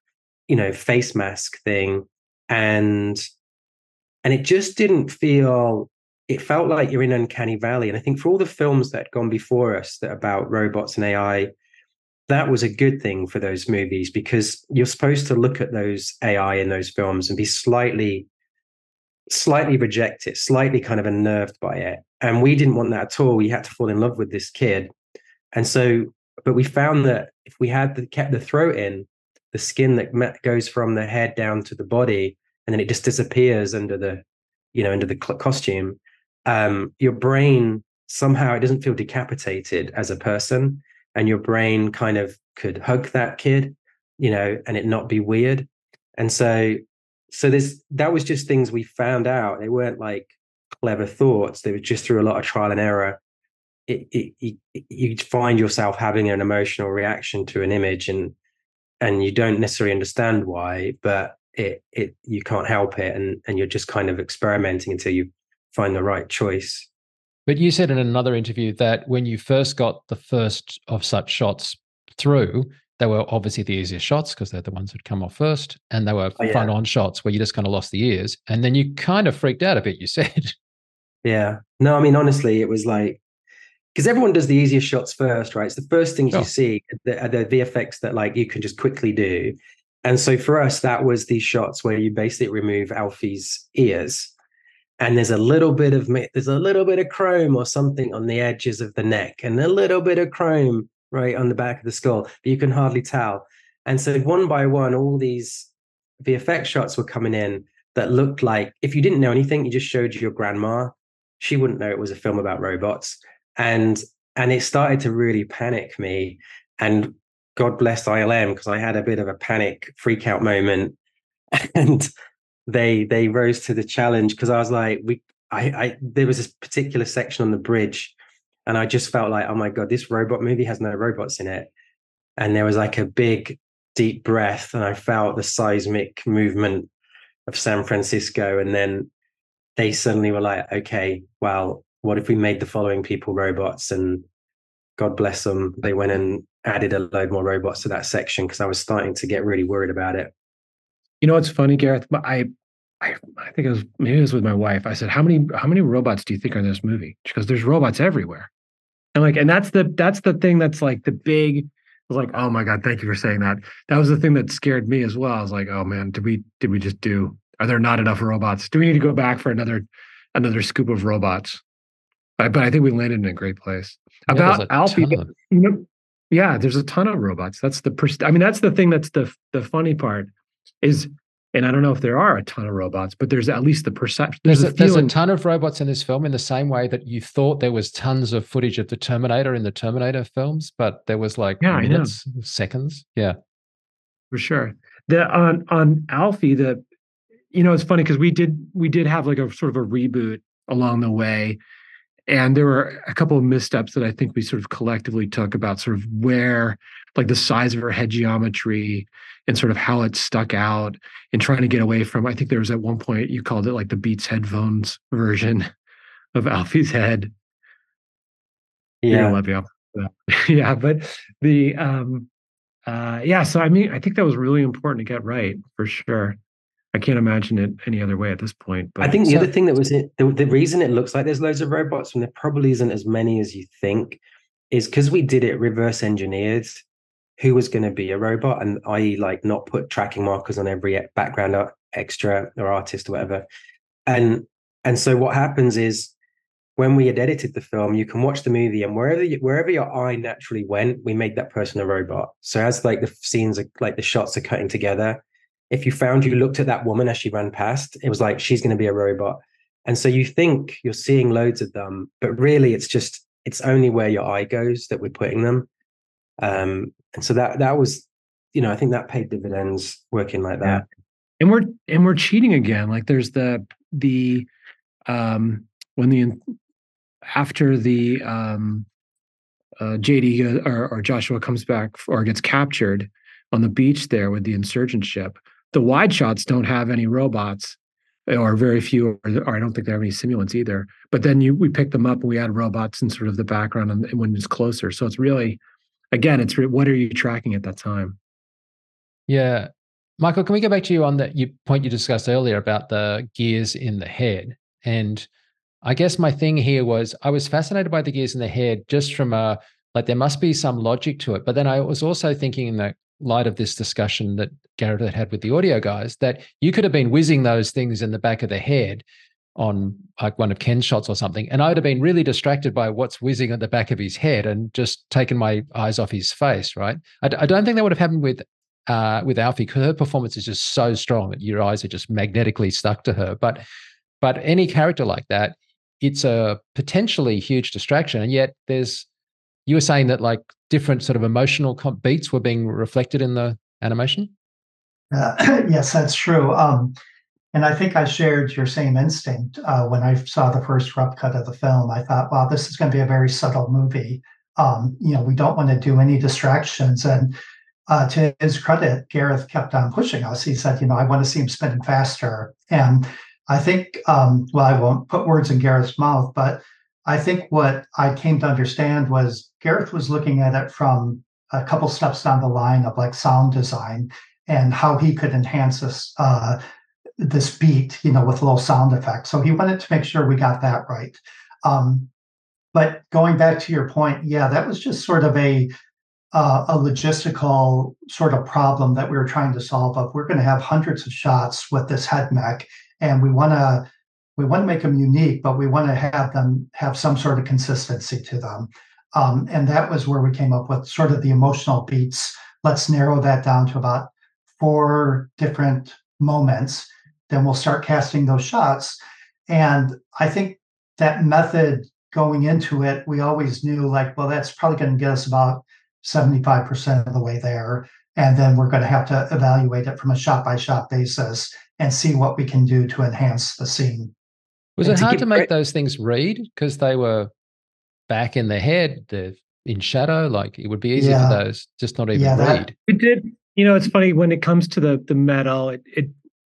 you know face mask thing and and it just didn't feel it felt like you're in uncanny valley. And i think for all the films that had gone before us that about robots and ai that was a good thing for those movies because you're supposed to look at those ai in those films and be slightly slightly reject it slightly kind of unnerved by it. And we didn't want that at all. We had to fall in love with this kid. And so but we found that if we had the kept the throat in the skin that goes from the head down to the body and then it just disappears under the you know, under the costume, um, your brain somehow it doesn't feel decapitated as a person, and your brain kind of could hug that kid, you know, and it not be weird. And so, so this that was just things we found out. They weren't like clever thoughts. They were just through a lot of trial and error. It, it, it, you find yourself having an emotional reaction to an image, and and you don't necessarily understand why, but it it you can't help it, and and you're just kind of experimenting until you find the right choice. But you said in another interview that when you first got the first of such shots through, they were obviously the easiest shots because they're the ones that come off first, and they were oh, yeah. front on shots where you just kind of lost the ears, and then you kind of freaked out a bit. You said, "Yeah, no, I mean honestly, it was like because everyone does the easiest shots first, right? It's the first things you see the, the VFX that like you can just quickly do, and so for us, that was these shots where you basically remove Alphie's ears, and there's a little bit of there's a little bit of chrome or something on the edges of the neck, and a little bit of chrome right on the back of the skull, but you can hardly tell. And so one by one, all these VFX shots were coming in that looked like if you didn't know anything, you just showed your grandma, she wouldn't know it was a film about robots. And and it started to really panic me. And God bless ILM because I had a bit of a panic freak out moment. And they they rose to the challenge because I was like, we I, I there was this particular section on the bridge and I just felt like, oh my God, this robot movie has no robots in it. And there was like a big, deep breath, and I felt the seismic movement of San Francisco. And then they suddenly were like, okay, well, what if we made the following people robots? And God bless them, they went and added a load more robots to that section because I was starting to get really worried about it. You know what's funny, Gareth? I I, I think it was maybe it was with my wife. I said, "How many how many robots do you think are in this movie?" She goes, "There's robots everywhere." And like, and that's the that's the thing that's like the big I was like, oh my God, thank you for saying that. That was the thing that scared me as well. I was like, oh man, did we did we just do are there not enough robots? Do we need to go back for another another scoop of robots? But, I think we landed in a great place. Yeah, About Alphie, you know, yeah, there's a ton of robots. That's the I mean, that's the thing that's the the funny part is and I don't know if there are a ton of robots, but there's at least the perception. There's, there's, a, there's, a, ton of robots in this film, in the same way that you thought there was tons of footage of the Terminator in the Terminator films, but there was like yeah, minutes, seconds. Yeah, for sure. The on on Alphie, the you know, it's funny because we did we did have like a sort of a reboot along the way, and there were a couple of missteps that I think we sort of collectively took about sort of where like the size of her head geometry and sort of how it stuck out and trying to get away from i think there was at one point you called it like the beats headphones version of alphie's head. Yeah. love you yeah but the um uh yeah so i mean i think that was really important to get right for sure i can't imagine it any other way at this point but i think the so, other thing that was it the, the reason it looks like there's loads of robots and there probably isn't as many as you think is because we did it reverse engineered who was going to be a robot and i.e like not put tracking markers on every background or extra or artist or whatever. And and so what happens is when we had edited the film you can watch the movie and wherever you, wherever your eye naturally went we made that person a robot. So as like the scenes are like the shots are cutting together if you found you looked at that woman as she ran past it was like she's going to be a robot and so you think you're seeing loads of them but really it's just it's only where your eye goes that we're putting them um, and so that that was, you know, I think that paid dividends working like that. Yeah. And we're and we're cheating again. Like there's the the um when the after the um uh, JD or, or Joshua comes back or gets captured on the beach there with the insurgent ship. The wide shots don't have any robots or very few, or, or, I don't think they have any simulants either. But then you we pick them up and we add robots in sort of the background and, when it's closer. So it's really again, it's what are you tracking at that time? Yeah. Michael, can we go back to you on that you point you discussed earlier about the gears in the head? And I guess my thing here was I was fascinated by the gears in the head just from a like there must be some logic to it. But then I was also thinking in the light of this discussion that Gareth had had with the audio guys that you could have been whizzing those things in the back of the head on like one of Ken's shots or something, and I would have been really distracted by what's whizzing at the back of his head and just taken my eyes off his face. Right? I, I don't think that would have happened with uh, with Alphie because her performance is just so strong that your eyes are just magnetically stuck to her. But but any character like that, it's a potentially huge distraction. And yet there's, you were saying that like different sort of emotional beats were being reflected in the animation? Uh, yes, that's true. Um, and I think I shared your same instinct uh, when I saw the first rough cut of the film. I thought, wow, this is going to be a very subtle movie. Um, you know, we don't want to do any distractions. And uh, to his credit, Gareth kept on pushing us. He said, you know, I want to see him spinning faster. And I think, um, well, I won't put words in Gareth's mouth, but I think what I came to understand was Gareth was looking at it from a couple steps down the line of like sound design and how he could enhance this uh, this beat, you know, with little sound effects. So he wanted to make sure we got that right. Um, but going back to your point, yeah, that was just sort of a uh, a logistical sort of problem that we were trying to solve. Of we're going to have hundreds of shots with this head mech, and we want to we want to make them unique, but we want to have them have some sort of consistency to them. Um, and that was where we came up with sort of the emotional beats. Let's narrow that down to about four different moments. Then we'll start casting those shots. And I think that method going into it, we always knew like, well, that's probably going to get us about 75% of the way there. And then we're going to have to evaluate it from a shot by shot basis and see what we can do to enhance the scene. Was and it to hard to make those things read because they were back in the head, the in shadow? Like it would be easy yeah. for those just not even yeah, that, read. We did. You know, it's funny when it comes to the the metal. It, it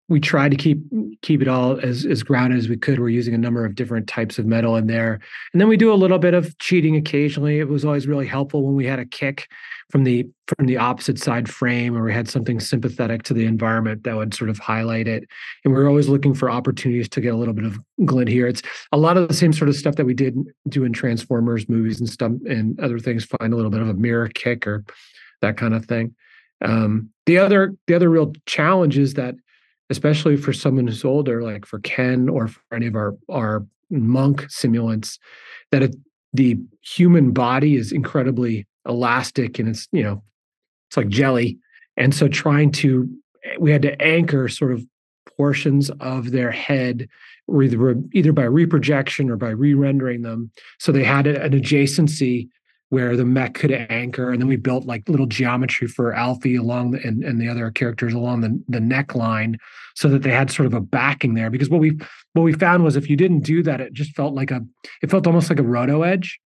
we try to keep keep it all as as grounded as we could. We're using a number of different types of metal in there, and then we do a little bit of cheating occasionally. It was always really helpful when we had a kick from the from the opposite side frame, or we had something sympathetic to the environment that would sort of highlight it. And we are always looking for opportunities to get a little bit of glint here. It's a lot of the same sort of stuff that we did do in Transformers movies and stuff and other things. Find a little bit of a mirror kick or that kind of thing. Um, the other the other real challenge is that especially for someone who's older, like for Ken or for any of our our monk simulants, that it, the human body is incredibly elastic and it's you know it's like jelly, and so trying to we had to anchor sort of portions of their head either either by reprojection or by re-rendering them. So they had an adjacency where the mech could anchor and then we built like little geometry for alphie along the, and, and the other characters along the, the neckline so that they had sort of a backing there. Because what we what we found was if you didn't do that it just felt like a it felt almost like a roto edge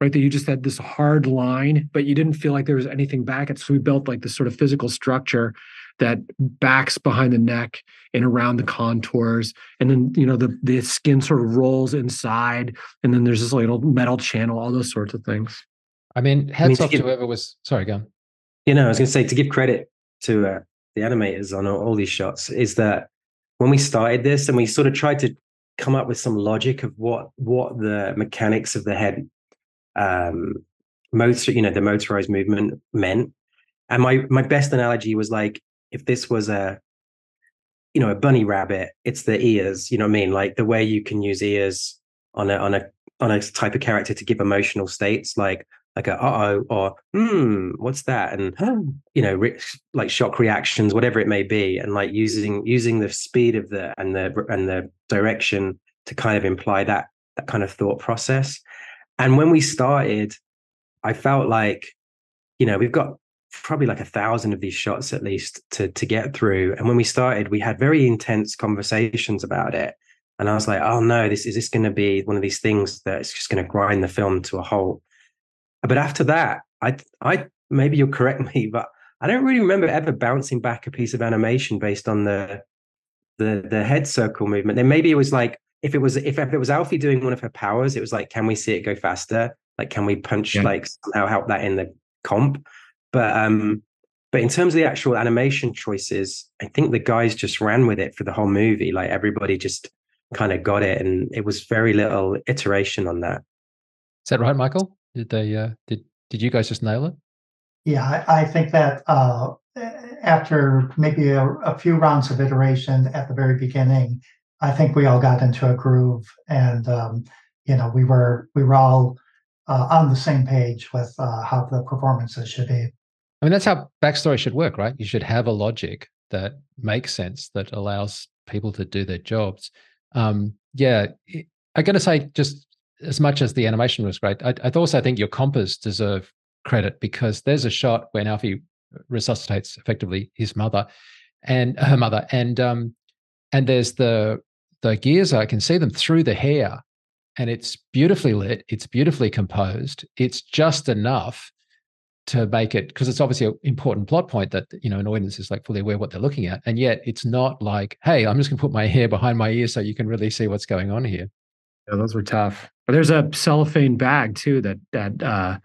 right? That you just had this hard line but you didn't feel like there was anything back it. So we built like this sort of physical structure that backs behind the neck and around the contours. And then you know the the skin sort of rolls inside and then there's this little metal channel all those sorts of things I mean, hats I mean, to off give, to whoever was. Sorry, go. On. You know, I was going to say to give credit to uh, the animators on all, all these shots is that when we started this and we sort of tried to come up with some logic of what what the mechanics of the head um motor you know the motorized movement meant and my my best analogy was like if this was a you know a bunny rabbit it's the ears you know what i mean like the way you can use ears on a on a on a type of character to give emotional states like like a uh oh or hmm what's that? and you know re- like shock reactions whatever it may be and like using using the speed of the and the and the direction to kind of imply that that kind of thought process. And when we started i felt like you know we've got probably like a thousand of these shots at least to to get through. And when we started we had very intense conversations about it. And i was like oh no this is this going to be one of these things that's just going to grind the film to a halt but after that, I, I maybe you'll correct me, but I don't really remember ever bouncing back a piece of animation based on the the the head circle movement. Then maybe it was like if it was if, if it was Alphie doing one of her powers, it was like, can we see it go faster? Like, can we punch yeah. like somehow help that in the comp? But um, but in terms of the actual animation choices, I think the guys just ran with it for the whole movie. Like everybody just kind of got it, and it was very little iteration on that. Is that right, Michael? Did they? Uh, did Did you guys just nail it? Yeah, I, I think that uh, after maybe a, a, few rounds of iteration at the very beginning, I think we all got into a groove, and um, you know, we were we were all uh, on the same page with uh, how the performances should be. I mean, that's how backstory should work, right? You should have a logic that makes sense that allows people to do their jobs. um, yeah, I got to say, just as much as the animation was great, I, I also think your compas deserve credit because there's a shot when Alphie resuscitates effectively his mother and her mother, and um, and there's the the gears. I can see them through the hair, and it's beautifully lit. It's beautifully composed. It's just enough to make it because it's obviously an important plot point that you know an audience is like fully aware what they're looking at and yet it's not like hey i'm just going to put my hair behind my ear so you can really see what's going on here yeah those were tough but there's a cellophane bag too that that uh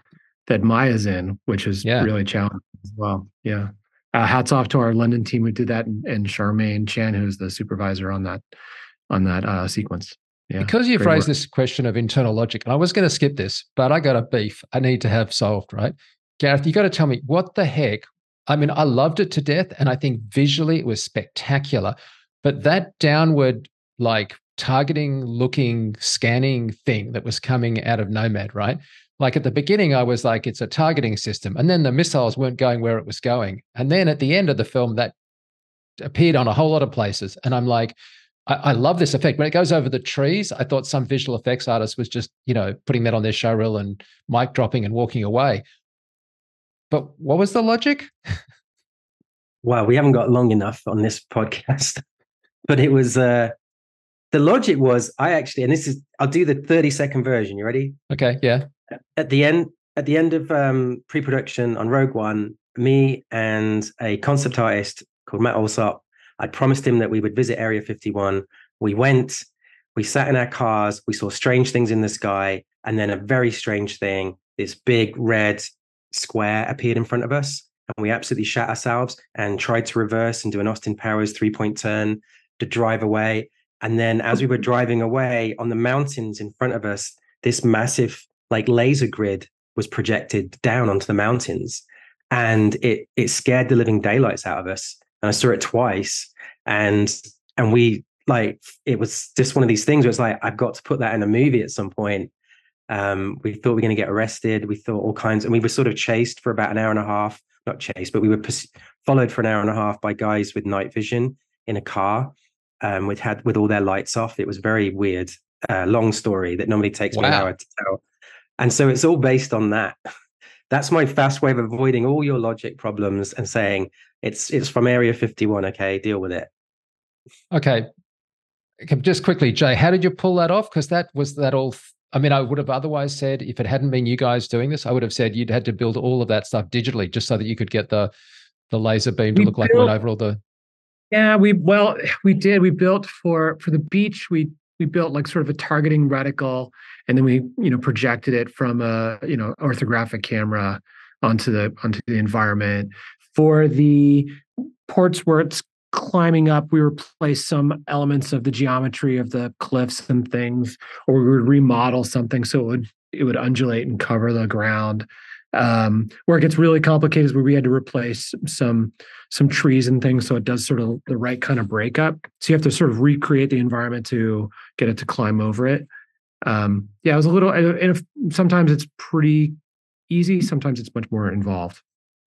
that maya's in which is yeah. really challenging as well yeah uh, hats off to our london team who did that and, and charmaine chan who's the supervisor on that on that uh sequence yeah, because you've raised work. this question of internal logic, and I was going to skip this, but I got a beef I need to have solved, right? Gareth, you got to tell me what the heck. I mean, I loved it to death, and I think visually it was spectacular. But that downward, like targeting, looking, scanning thing that was coming out of Nomad, right? Like at the beginning, I was like, it's a targeting system. And then the missiles weren't going where it was going. And then at the end of the film, that appeared on a whole lot of places. And I'm like, I, I, love this effect. When it goes over the trees, I thought some visual effects artist was just, you know, putting that on their show reel and mic dropping and walking away. But what was the logic? Well, we haven't got long enough on this podcast, but it was uh, the logic was I actually, and this is I'll do the 30 second version. You ready? Okay, yeah. At the end, at the end of um, pre-production on Rogue One, me and a concept artist called Matt Allsopp, I promised him that we would visit Area 51. We went, we sat in our cars, we saw strange things in the sky, and then a very strange thing, this big red square appeared in front of us and we absolutely shat ourselves and tried to reverse and do an Austin Powers three point turn to drive away. And then as we were driving away on the mountains in front of us, this massive like laser grid was projected down onto the mountains and it it scared the living daylights out of us. And I saw it twice and and we like it was just one of these things where it's like I've got to put that in a movie at some point um, we thought we were going to get arrested. We thought all kinds, and we were sort of chased for about an hour and a half. Not chased, but we were pers- followed for an hour and a half by guys with night vision in a car, um, with had with all their lights off. It was very weird. Uh, long story that normally takes wow. an hour to tell, and so it's all based on that. That's my fast way of avoiding all your logic problems and saying it's it's from Area 51. Okay, deal with it. Okay, just quickly, Jay, how did you pull that off? Because that was that all I mean, I would have otherwise said if it hadn't been you guys doing this, I would have said you'd had to build all of that stuff digitally just so that you could get the the laser beam to we look built, like it went over all the. Yeah, we well we did. We built for for the beach. We we built like sort of a targeting reticle, and then we you know projected it from a you know orthographic camera onto the onto the environment. For the ports where it's climbing up, we replace some elements of the geometry of the cliffs and things, or we would remodel something so it would it would undulate and cover the ground. Um, where it gets really complicated is where we had to replace some some trees and things, so it does sort of the right kind of breakup. So you have to sort of recreate the environment to get it to climb over it. Um, yeah, it was a little. And if, sometimes it's pretty easy, sometimes it's much more involved.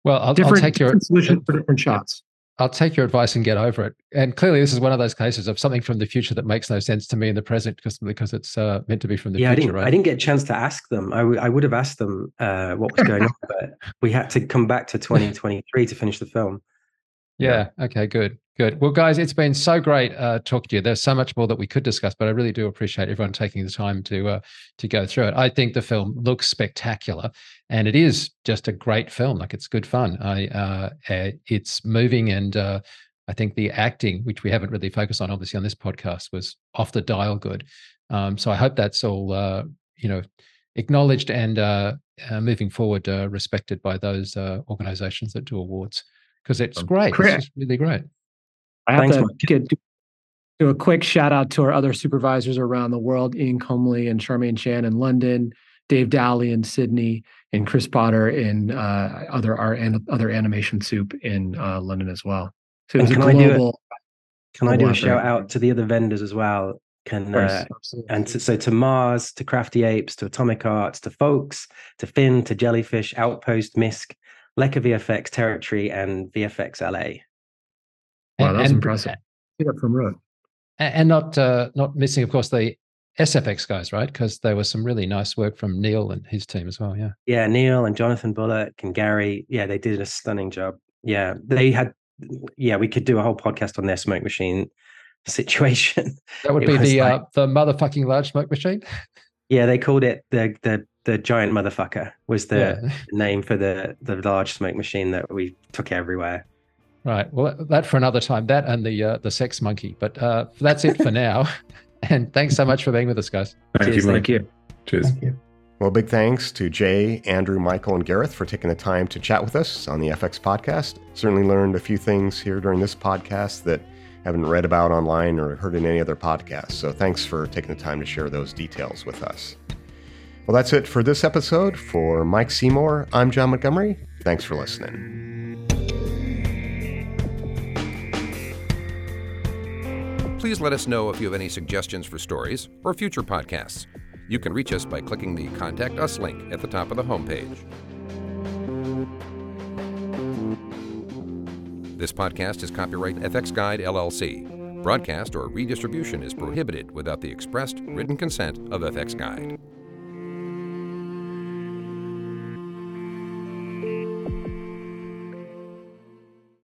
Well, I'll, different, I'll take your solution for different shots. I'll take your advice and get over it. And clearly, this is one of those cases of something from the future that makes no sense to me in the present because because it's uh, meant to be from the yeah, future. I didn't, right? I didn't get a chance to ask them. I, w- I would have asked them uh, what was going on, but we had to come back to 2023 to finish the film. Yeah. yeah. Okay. Good. Good. Well, guys, it's been so great uh, talking to you. There's so much more that we could discuss, but I really do appreciate everyone taking the time to uh, to go through it. I think the film looks spectacular, and it is just a great film. Like it's good fun. I uh, eh, it's moving, and uh, I think the acting, which we haven't really focused on, obviously on this podcast, was off the dial good. Um, so I hope that's all uh, you know acknowledged and uh, moving forward respected by those organisations that do awards because it's great. It's really great. I have Thanks, to get, do a quick shout out to our other supervisors around the world: Ian Comley and Charmaine Chan in London, Dave Dowley in Sydney, and Chris Potter in uh, other our other animation soup in uh, London as well. So it was can a global. Can I do a shout out to the other vendors as well? Can uh, and to, so to Mars, to Crafty Apes, to Atomic Arts, to Folks, to Finn, to Jellyfish, Outpost, Misc, Leka VFX Territory, and VFX LA. Wow, that's impressive. See that from road. and not uh, not missing, of course, the SFX guys, right? Because there was some really nice work from Neil and his team as well. Yeah. Yeah, Neil and Jonathan Bullock and Gary. Yeah, they did a stunning job. Yeah, they had. Yeah, we could do a whole podcast on their smoke machine situation. That would It be the like- uh, the motherfucking large smoke machine. Yeah, they called it the the the giant motherfucker was the yeah. name for the the large smoke machine that we took everywhere. Right. Well, that for another time. That and the uh, the sex monkey. But uh, that's it for now. And thanks so much for being with us, guys. Thank Cheers, you, Mike. Thank you. Cheers. Thank you. Well, big thanks to Jay, Andrew, Michael, and Gareth for taking the time to chat with us on the FX podcast. Certainly learned a few things here during this podcast that I haven't read about online or heard in any other podcast. So thanks for taking the time to share those details with us. Well, that's it for this episode. For Mike Seymour, I'm John Montgomery. Thanks for listening. Please let us know if you have any suggestions for stories or future podcasts. You can reach us by clicking the Contact Us link at the top of the homepage. This podcast is copyright fxguide LLC. Broadcast or redistribution is prohibited without the expressed written consent of fxguide.